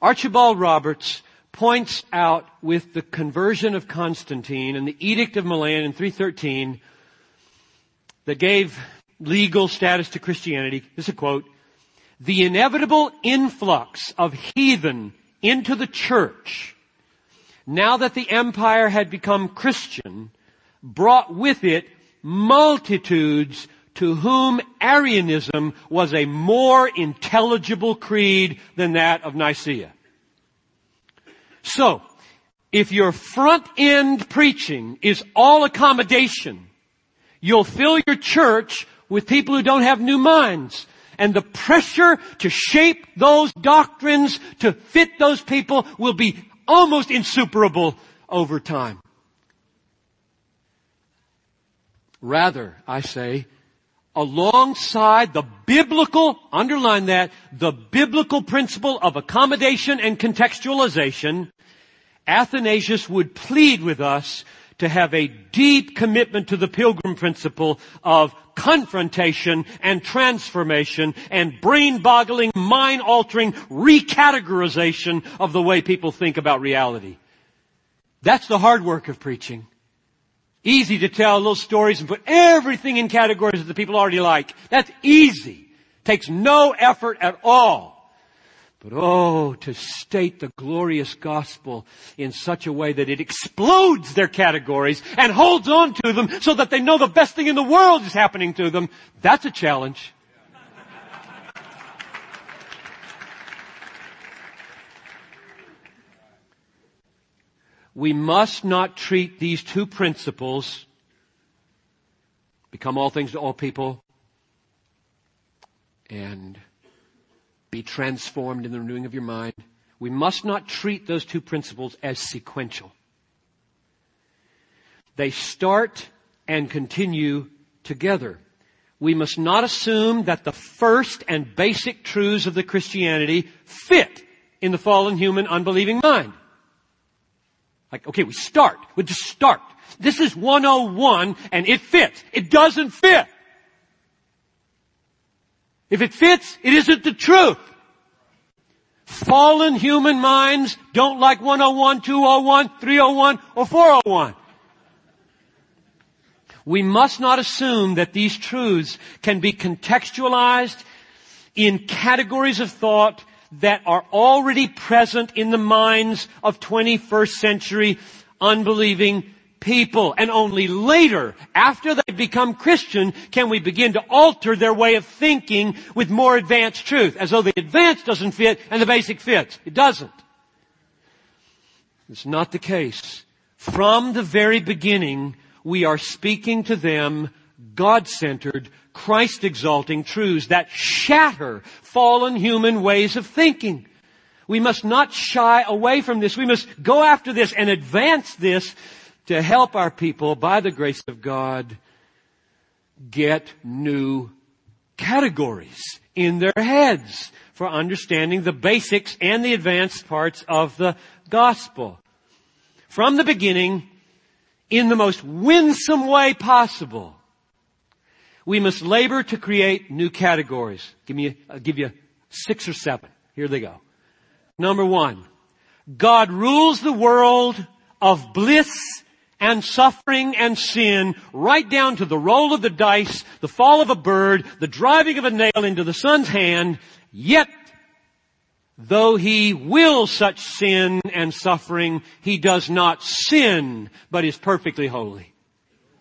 Archibald Roberts points out with the conversion of Constantine and the Edict of Milan in 313 that gave legal status to Christianity. This is a quote. The inevitable influx of heathen into the church, now that the empire had become Christian, brought with it multitudes to whom Arianism was a more intelligible creed than that of Nicaea. So, if your front end preaching is all accommodation, you'll fill your church with people who don't have new minds. And the pressure to shape those doctrines to fit those people will be almost insuperable over time. Rather, I say, alongside the biblical, underline that, the biblical principle of accommodation and contextualization, Athanasius would plead with us to have a deep commitment to the pilgrim principle of confrontation and transformation and brain-boggling, mind-altering recategorization of the way people think about reality. That's the hard work of preaching. Easy to tell little stories and put everything in categories that the people already like. That's easy. Takes no effort at all. But oh, to state the glorious gospel in such a way that it explodes their categories and holds on to them so that they know the best thing in the world is happening to them, that's a challenge. We must not treat these two principles, become all things to all people, and be transformed in the renewing of your mind. We must not treat those two principles as sequential. They start and continue together. We must not assume that the first and basic truths of the Christianity fit in the fallen human unbelieving mind. Like, okay, we start. We just start. This is 101 and it fits. It doesn't fit. If it fits, it isn't the truth. Fallen human minds don't like 101, 201, 301, or 401. We must not assume that these truths can be contextualized in categories of thought that are already present in the minds of 21st century unbelieving people. And only later, after they become Christian, can we begin to alter their way of thinking with more advanced truth. As though the advanced doesn't fit and the basic fits. It doesn't. It's not the case. From the very beginning, we are speaking to them God-centered, Christ-exalting truths that shatter fallen human ways of thinking. We must not shy away from this. We must go after this and advance this to help our people, by the grace of God, get new categories in their heads for understanding the basics and the advanced parts of the gospel. From the beginning, in the most winsome way possible, we must labor to create new categories. Give me, I'll give you six or seven. Here they go. Number one, God rules the world of bliss and suffering and sin right down to the roll of the dice, the fall of a bird, the driving of a nail into the son's hand, yet though he wills such sin and suffering, he does not sin, but is perfectly holy.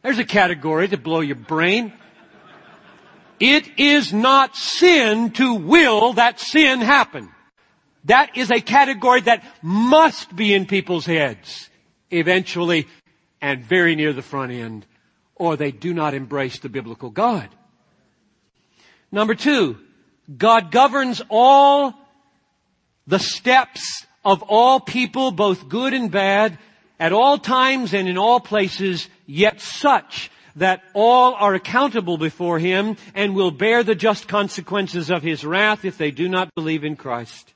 There's a category to blow your brain. It is not sin to will that sin happen. That is a category that must be in people's heads eventually and very near the front end or they do not embrace the biblical God. Number two, God governs all the steps of all people, both good and bad, at all times and in all places, yet such that all are accountable before Him and will bear the just consequences of His wrath if they do not believe in Christ.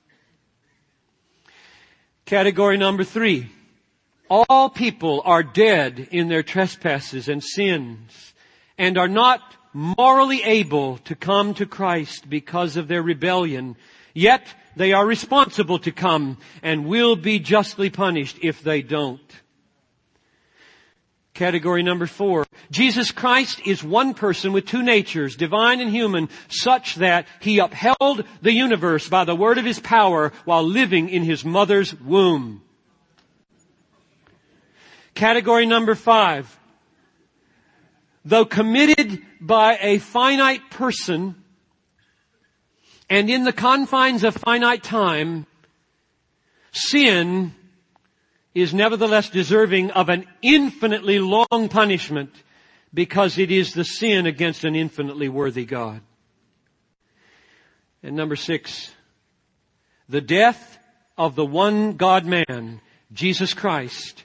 Category number three. All people are dead in their trespasses and sins and are not morally able to come to Christ because of their rebellion. Yet they are responsible to come and will be justly punished if they don't. Category number four. Jesus Christ is one person with two natures, divine and human, such that he upheld the universe by the word of his power while living in his mother's womb. Category number five. Though committed by a finite person and in the confines of finite time, sin is nevertheless deserving of an infinitely long punishment because it is the sin against an infinitely worthy God. And number six, the death of the one God man, Jesus Christ,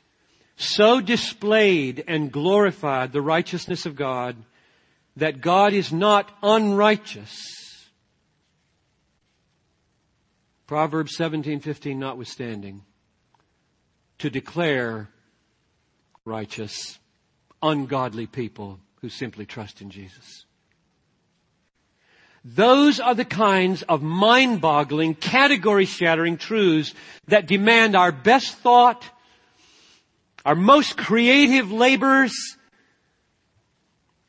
so displayed and glorified the righteousness of God that God is not unrighteous. Proverbs 17:15 notwithstanding to declare righteous, ungodly people who simply trust in Jesus. Those are the kinds of mind-boggling, category-shattering truths that demand our best thought, our most creative labors.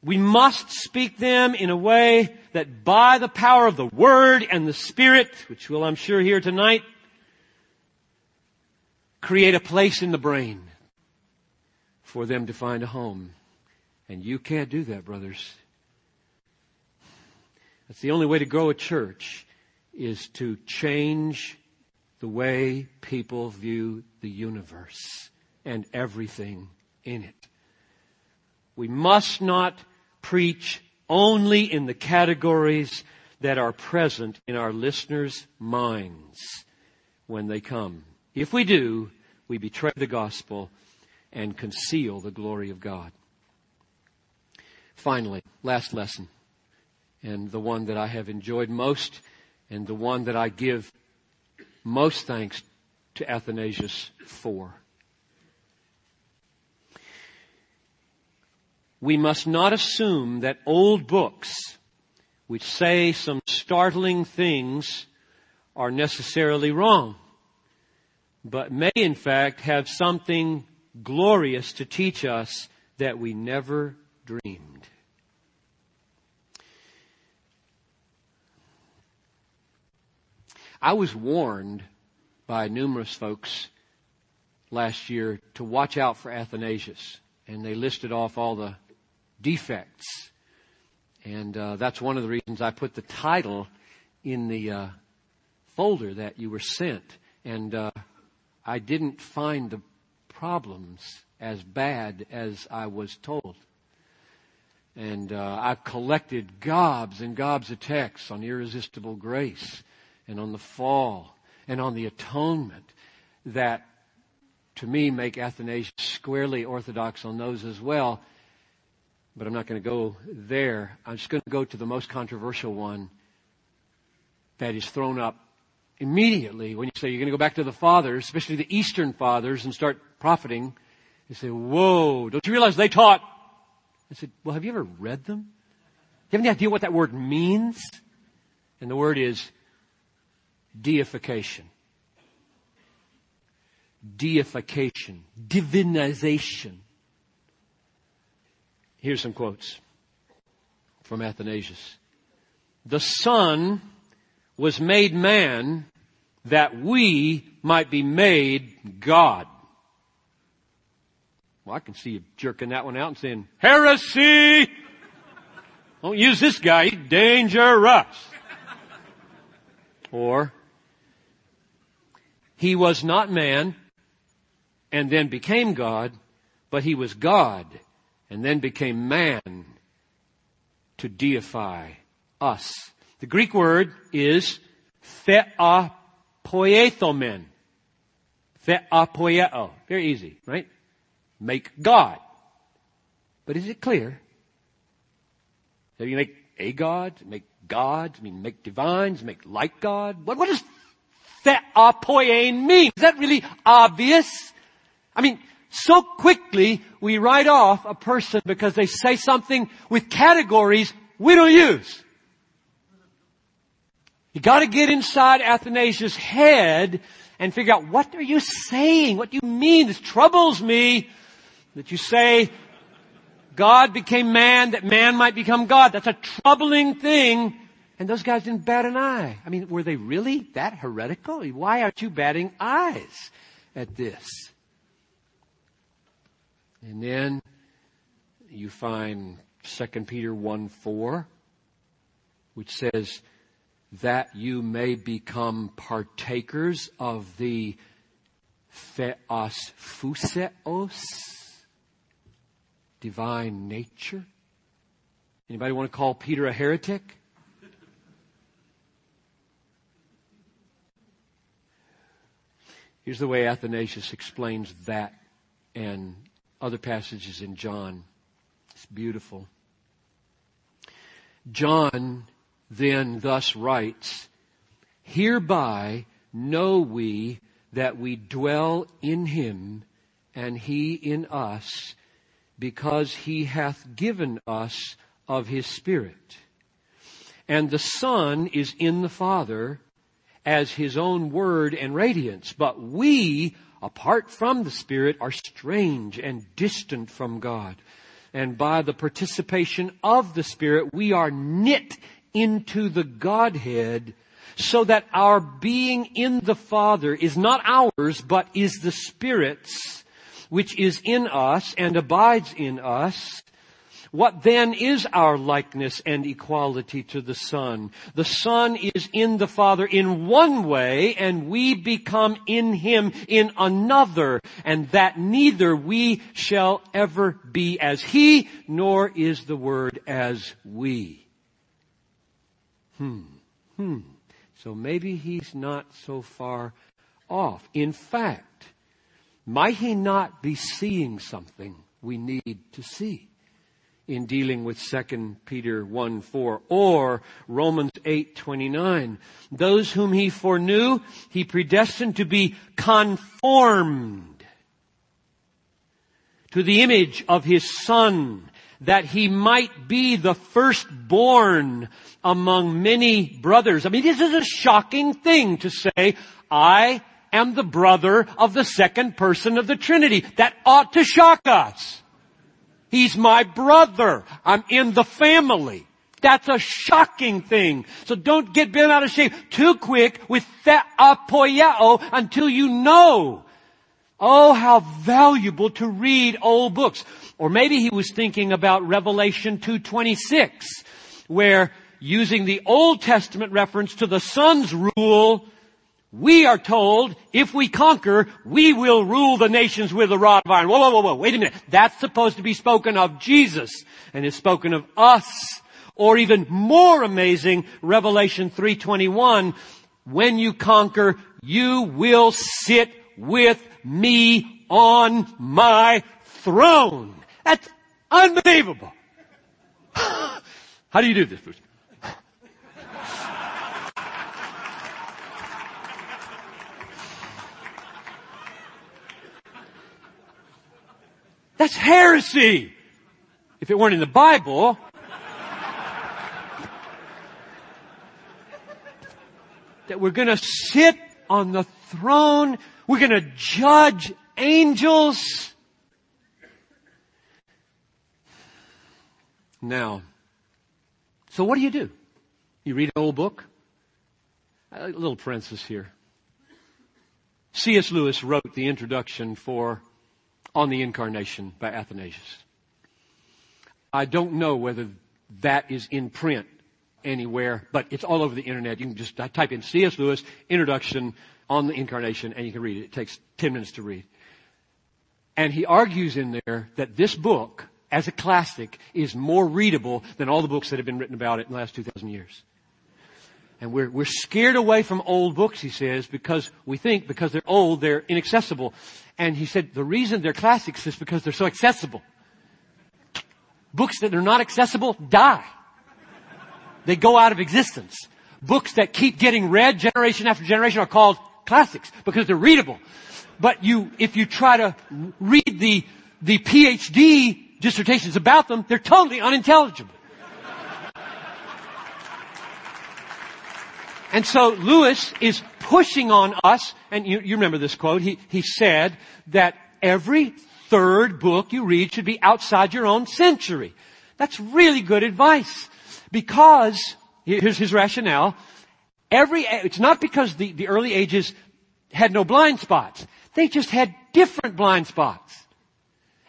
We must speak them in a way that by the power of the Word and the Spirit, which we'll I'm sure hear tonight, create a place in the brain for them to find a home. And you can't do that, brothers. That's the only way to grow a church is to change the way people view the universe and everything in it. We must not preach only in the categories that are present in our listeners' minds when they come. If we do, we betray the gospel and conceal the glory of God. Finally, last lesson, and the one that I have enjoyed most, and the one that I give most thanks to Athanasius for. we must not assume that old books which say some startling things are necessarily wrong, but may in fact have something glorious to teach us that we never dreamed. I was warned by numerous folks last year to watch out for Athanasius, and they listed off all the defects. And uh, that's one of the reasons I put the title in the uh, folder that you were sent. And uh, I didn't find the problems as bad as I was told. And uh, I've collected gobs and gobs of texts on irresistible grace and on the fall and on the atonement that to me make Athanasius squarely orthodox on those as well. But I'm not going to go there. I'm just going to go to the most controversial one that is thrown up immediately when you say you're going to go back to the fathers, especially the Eastern fathers, and start profiting. You say, whoa, don't you realize they taught? I said, well, have you ever read them? Do you have any idea what that word means? And the word is deification. Deification. Divinization. Here's some quotes from Athanasius. The Son was made man that we might be made God. Well, I can see you jerking that one out and saying, heresy! Don't use this guy, he's dangerous. Or, he was not man and then became God, but he was God and then became man to deify us. The Greek word is theopoiethomen. Theopoieo. Very easy, right? Make God. But is it clear? That you make a God, make gods, I mean make divines, make like God? What, what does theopoiein mean? Is that really obvious? I mean, so quickly we write off a person because they say something with categories we don't use. You gotta get inside Athanasius' head and figure out what are you saying? What do you mean? This troubles me that you say God became man that man might become God. That's a troubling thing. And those guys didn't bat an eye. I mean, were they really that heretical? Why aren't you batting eyes at this? And then you find 2 Peter 1 4, which says, that you may become partakers of the theos phuseos, divine nature. Anybody want to call Peter a heretic? Here's the way Athanasius explains that and other passages in John. It's beautiful. John then thus writes, Hereby know we that we dwell in him and he in us because he hath given us of his spirit. And the son is in the father as his own word and radiance, but we apart from the Spirit, are strange and distant from God. And by the participation of the Spirit, we are knit into the Godhead so that our being in the Father is not ours, but is the Spirit's, which is in us and abides in us. What then is our likeness and equality to the Son? The Son is in the Father in one way and we become in Him in another and that neither we shall ever be as He nor is the Word as we. Hmm. Hmm. So maybe He's not so far off. In fact, might He not be seeing something we need to see? in dealing with 2 Peter 1 4 or Romans 8 29. Those whom he foreknew, he predestined to be conformed to the image of his son that he might be the firstborn among many brothers. I mean, this is a shocking thing to say, I am the brother of the second person of the Trinity. That ought to shock us. He's my brother. I'm in the family. That's a shocking thing. So don't get bent out of shape too quick with that apoiao until you know. Oh, how valuable to read old books. Or maybe he was thinking about Revelation 2.26, where using the Old Testament reference to the Son's rule, we are told, if we conquer, we will rule the nations with a rod of iron. Whoa, whoa, whoa, whoa, wait a minute. That's supposed to be spoken of Jesus, and is spoken of us. Or even more amazing, Revelation 3.21, when you conquer, you will sit with me on my throne. That's unbelievable. How do you do this, Bruce? That's heresy. If it weren't in the Bible, that we're gonna sit on the throne, we're gonna judge angels. Now, so what do you do? You read an old book? A little parenthesis here. C.S. Lewis wrote the introduction for on the incarnation by Athanasius. I don't know whether that is in print anywhere, but it's all over the internet. You can just uh, type in C.S. Lewis introduction on the incarnation and you can read it. It takes 10 minutes to read. And he argues in there that this book, as a classic, is more readable than all the books that have been written about it in the last 2,000 years. And we're, we're scared away from old books, he says, because we think because they're old, they're inaccessible. And he said the reason they're classics is because they're so accessible. Books that are not accessible die. They go out of existence. Books that keep getting read generation after generation are called classics because they're readable. But you, if you try to read the, the PhD dissertations about them, they're totally unintelligible. And so Lewis is pushing on us, and you, you remember this quote, he, he said that every third book you read should be outside your own century. That's really good advice. Because, here's his rationale, every, it's not because the, the early ages had no blind spots. They just had different blind spots.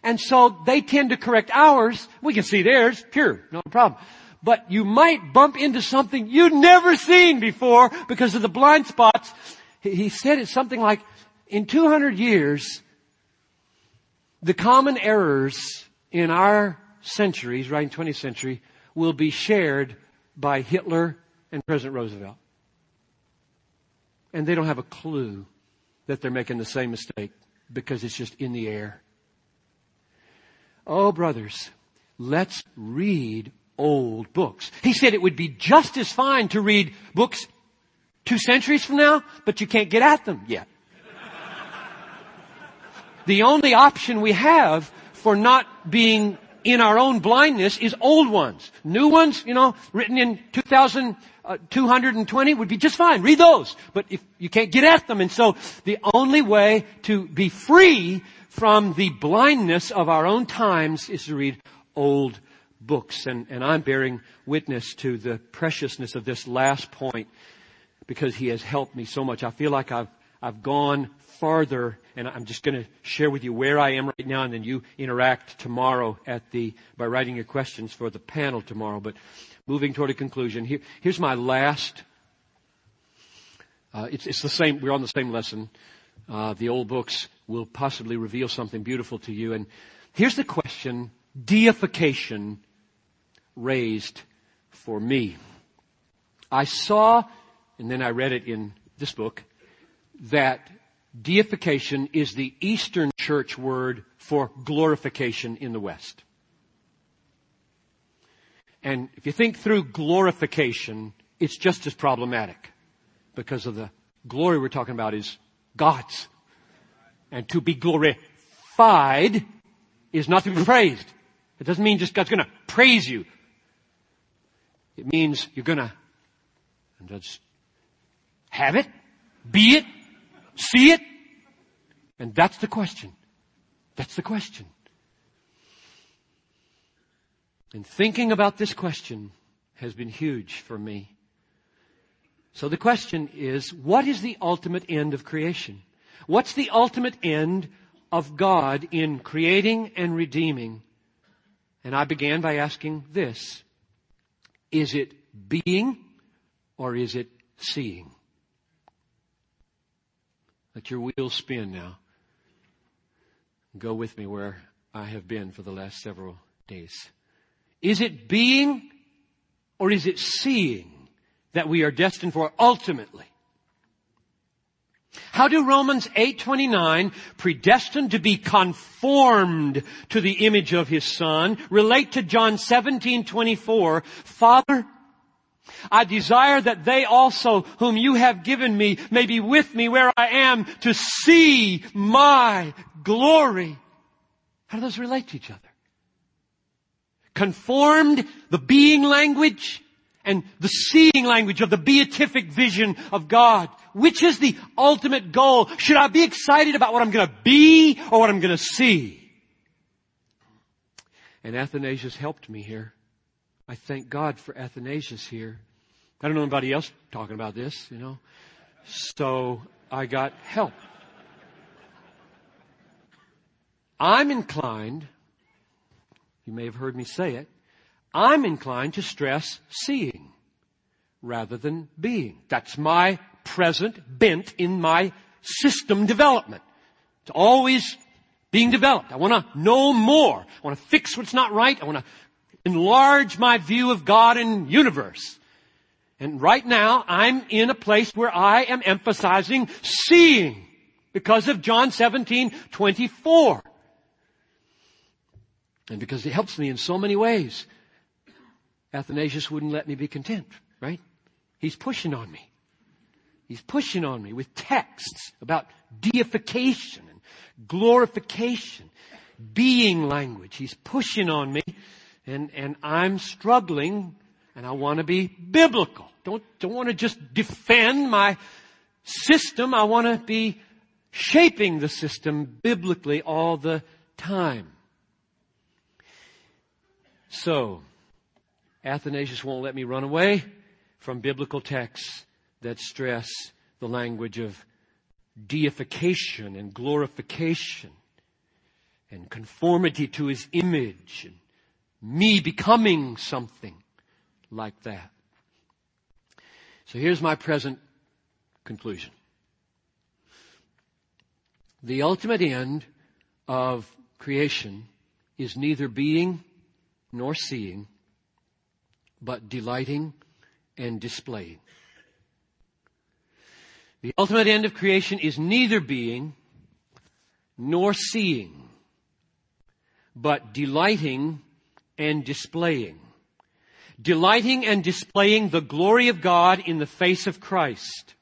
And so they tend to correct ours. We can see theirs, pure, no problem but you might bump into something you'd never seen before because of the blind spots. He said it's something like, in 200 years, the common errors in our centuries, right in 20th century, will be shared by Hitler and President Roosevelt. And they don't have a clue that they're making the same mistake because it's just in the air. Oh, brothers, let's read old books. He said it would be just as fine to read books two centuries from now, but you can't get at them yet. the only option we have for not being in our own blindness is old ones. New ones, you know, written in 2220 uh, would be just fine. Read those. But if you can't get at them, and so the only way to be free from the blindness of our own times is to read old books. And, and I'm bearing witness to the preciousness of this last point because he has helped me so much. I feel like I've, I've gone farther and I'm just going to share with you where I am right now and then you interact tomorrow at the, by writing your questions for the panel tomorrow. But moving toward a conclusion, here, here's my last, uh, it's, it's the same, we're on the same lesson. Uh, the old books will possibly reveal something beautiful to you. And here's the question, deification raised for me. I saw, and then I read it in this book, that deification is the Eastern church word for glorification in the West. And if you think through glorification, it's just as problematic because of the glory we're talking about is God's. And to be glorified is not to be praised. It doesn't mean just God's gonna praise you. It means you're gonna And just have it, be it, see it. And that's the question. That's the question. And thinking about this question has been huge for me. So the question is, what is the ultimate end of creation? What's the ultimate end of God in creating and redeeming? And I began by asking this. Is it being or is it seeing? Let your wheels spin now. Go with me where I have been for the last several days. Is it being or is it seeing that we are destined for ultimately? How do Romans 8:29 predestined to be conformed to the image of his son relate to John 17:24 Father I desire that they also whom you have given me may be with me where I am to see my glory. How do those relate to each other? Conformed, the being language, and the seeing language of the beatific vision of God. Which is the ultimate goal? Should I be excited about what I'm gonna be or what I'm gonna see? And Athanasius helped me here. I thank God for Athanasius here. I don't know anybody else talking about this, you know. So I got help. I'm inclined, you may have heard me say it, I'm inclined to stress seeing rather than being. That's my present bent in my system development. It's always being developed. I want to know more. I want to fix what's not right. I want to enlarge my view of God and universe. And right now, I'm in a place where I am emphasizing seeing because of John 17, 24. And because it helps me in so many ways. Athanasius wouldn't let me be content, right? He's pushing on me. He's pushing on me with texts about deification and glorification, being language. He's pushing on me and, and I'm struggling and I want to be biblical. Don't, don't want to just defend my system. I want to be shaping the system biblically all the time. So, Athanasius won't let me run away from biblical texts that stress the language of deification and glorification and conformity to his image and me becoming something like that. So here's my present conclusion. The ultimate end of creation is neither being nor seeing, but delighting and displaying. The ultimate end of creation is neither being nor seeing, but delighting and displaying. Delighting and displaying the glory of God in the face of Christ.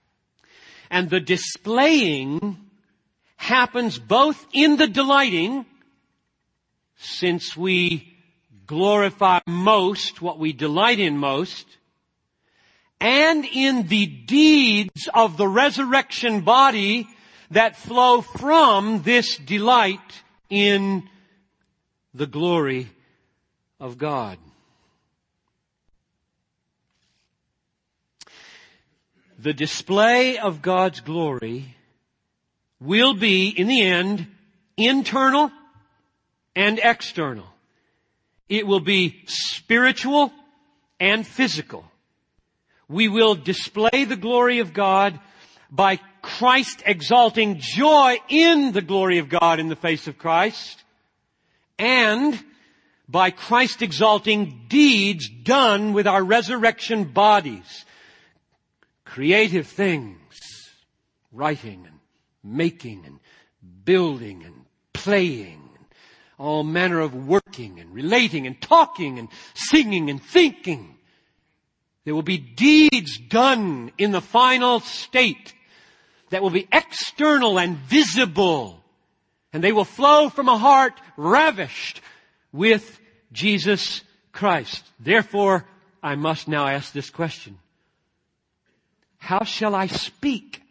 And the displaying happens both in the delighting, since we glorify most what we delight in most, and in the deeds of the resurrection body that flow from this delight in the glory of God. The display of God's glory will be, in the end, internal and external. It will be spiritual and physical. We will display the glory of God by Christ exalting joy in the glory of God in the face of Christ and by Christ exalting deeds done with our resurrection bodies. Creative things, writing and making and building and playing all manner of working and relating and talking and singing and thinking. There will be deeds done in the final state that will be external and visible. And they will flow from a heart ravished with Jesus Christ. Therefore, I must now ask this question. How shall I speak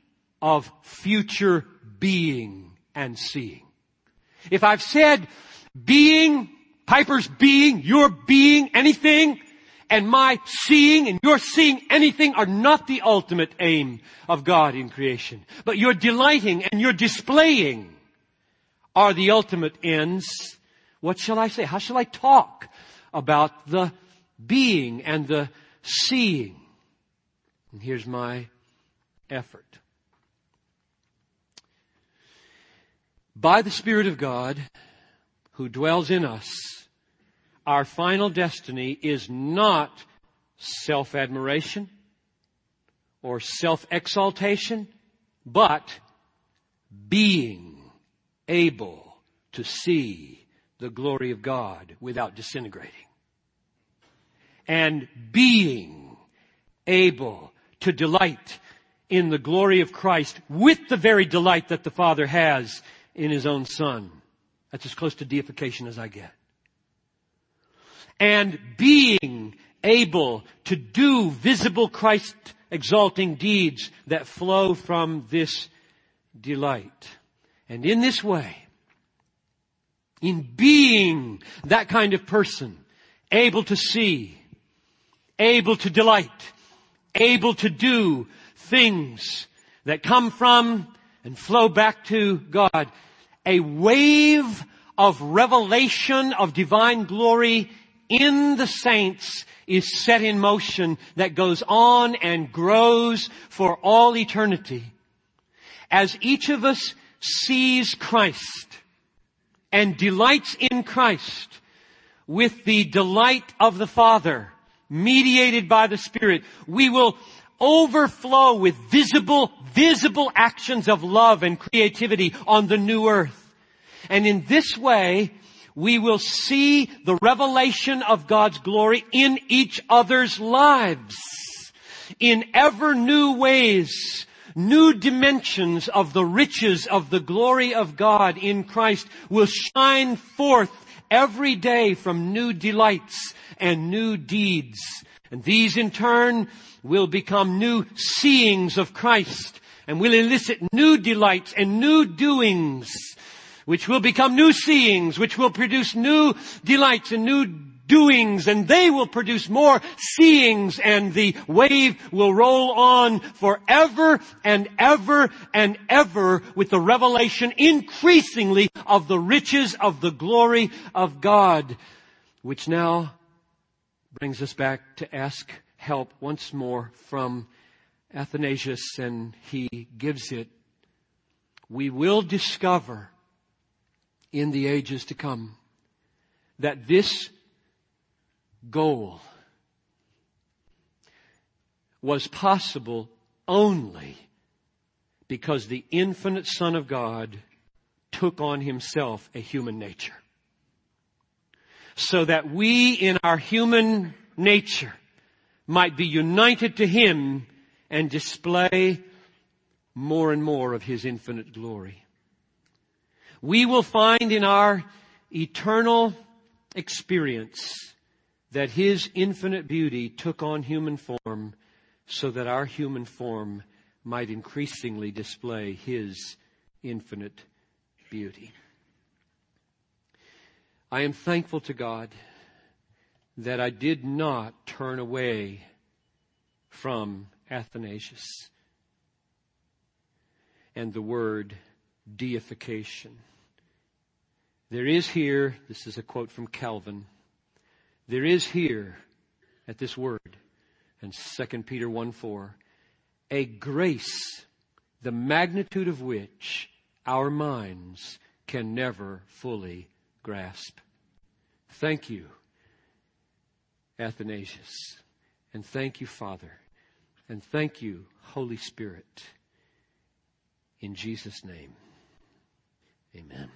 of future being and seeing? If I've said being, Piper's being, your being, anything, and my seeing and your seeing anything are not the ultimate aim of God in creation. But your delighting and your displaying are the ultimate ends. What shall I say? How shall I talk about the being and the seeing? And here's my effort. By the Spirit of God who dwells in us, our final destiny is not self-admiration or self-exaltation, but being able to see the glory of God without disintegrating. And being able to delight in the glory of Christ with the very delight that the Father has in His own Son. That's as close to deification as I get and being able to do visible Christ exalting deeds that flow from this delight. And in this way, in being that kind of person, able to see, able to delight, able to do things that come from and flow back to God, a wave of revelation of divine glory in the saints is set in motion that goes on and grows for all eternity. As each of us sees Christ and delights in Christ with the delight of the Father mediated by the Spirit, we will overflow with visible, visible actions of love and creativity on the new earth. And in this way, we will see the revelation of God's glory in each other's lives. In ever new ways, new dimensions of the riches of the glory of God in Christ will shine forth every day from new delights and new deeds. And these in turn will become new seeings of Christ and will elicit new delights and new doings which will become new seeings, which will produce new delights and new doings, and they will produce more seeings, and the wave will roll on forever and ever and ever with the revelation increasingly of the riches of the glory of God, which now brings us back to ask help once more from Athanasius, and he gives it. We will discover in the ages to come. That this goal was possible only because the infinite Son of God took on himself a human nature. So that we in our human nature might be united to him and display more and more of his infinite glory we will find in our eternal experience that His infinite beauty took on human form so that our human form might increasingly display His infinite beauty. I am thankful to God that I did not turn away from Athanasius and the word deification. There is here, this is a quote from Calvin, there is here at this word in 2 Peter 1 4, a grace, the magnitude of which our minds can never fully grasp. Thank you, Athanasius. And thank you, Father. And thank you, Holy Spirit. In Jesus' name, amen.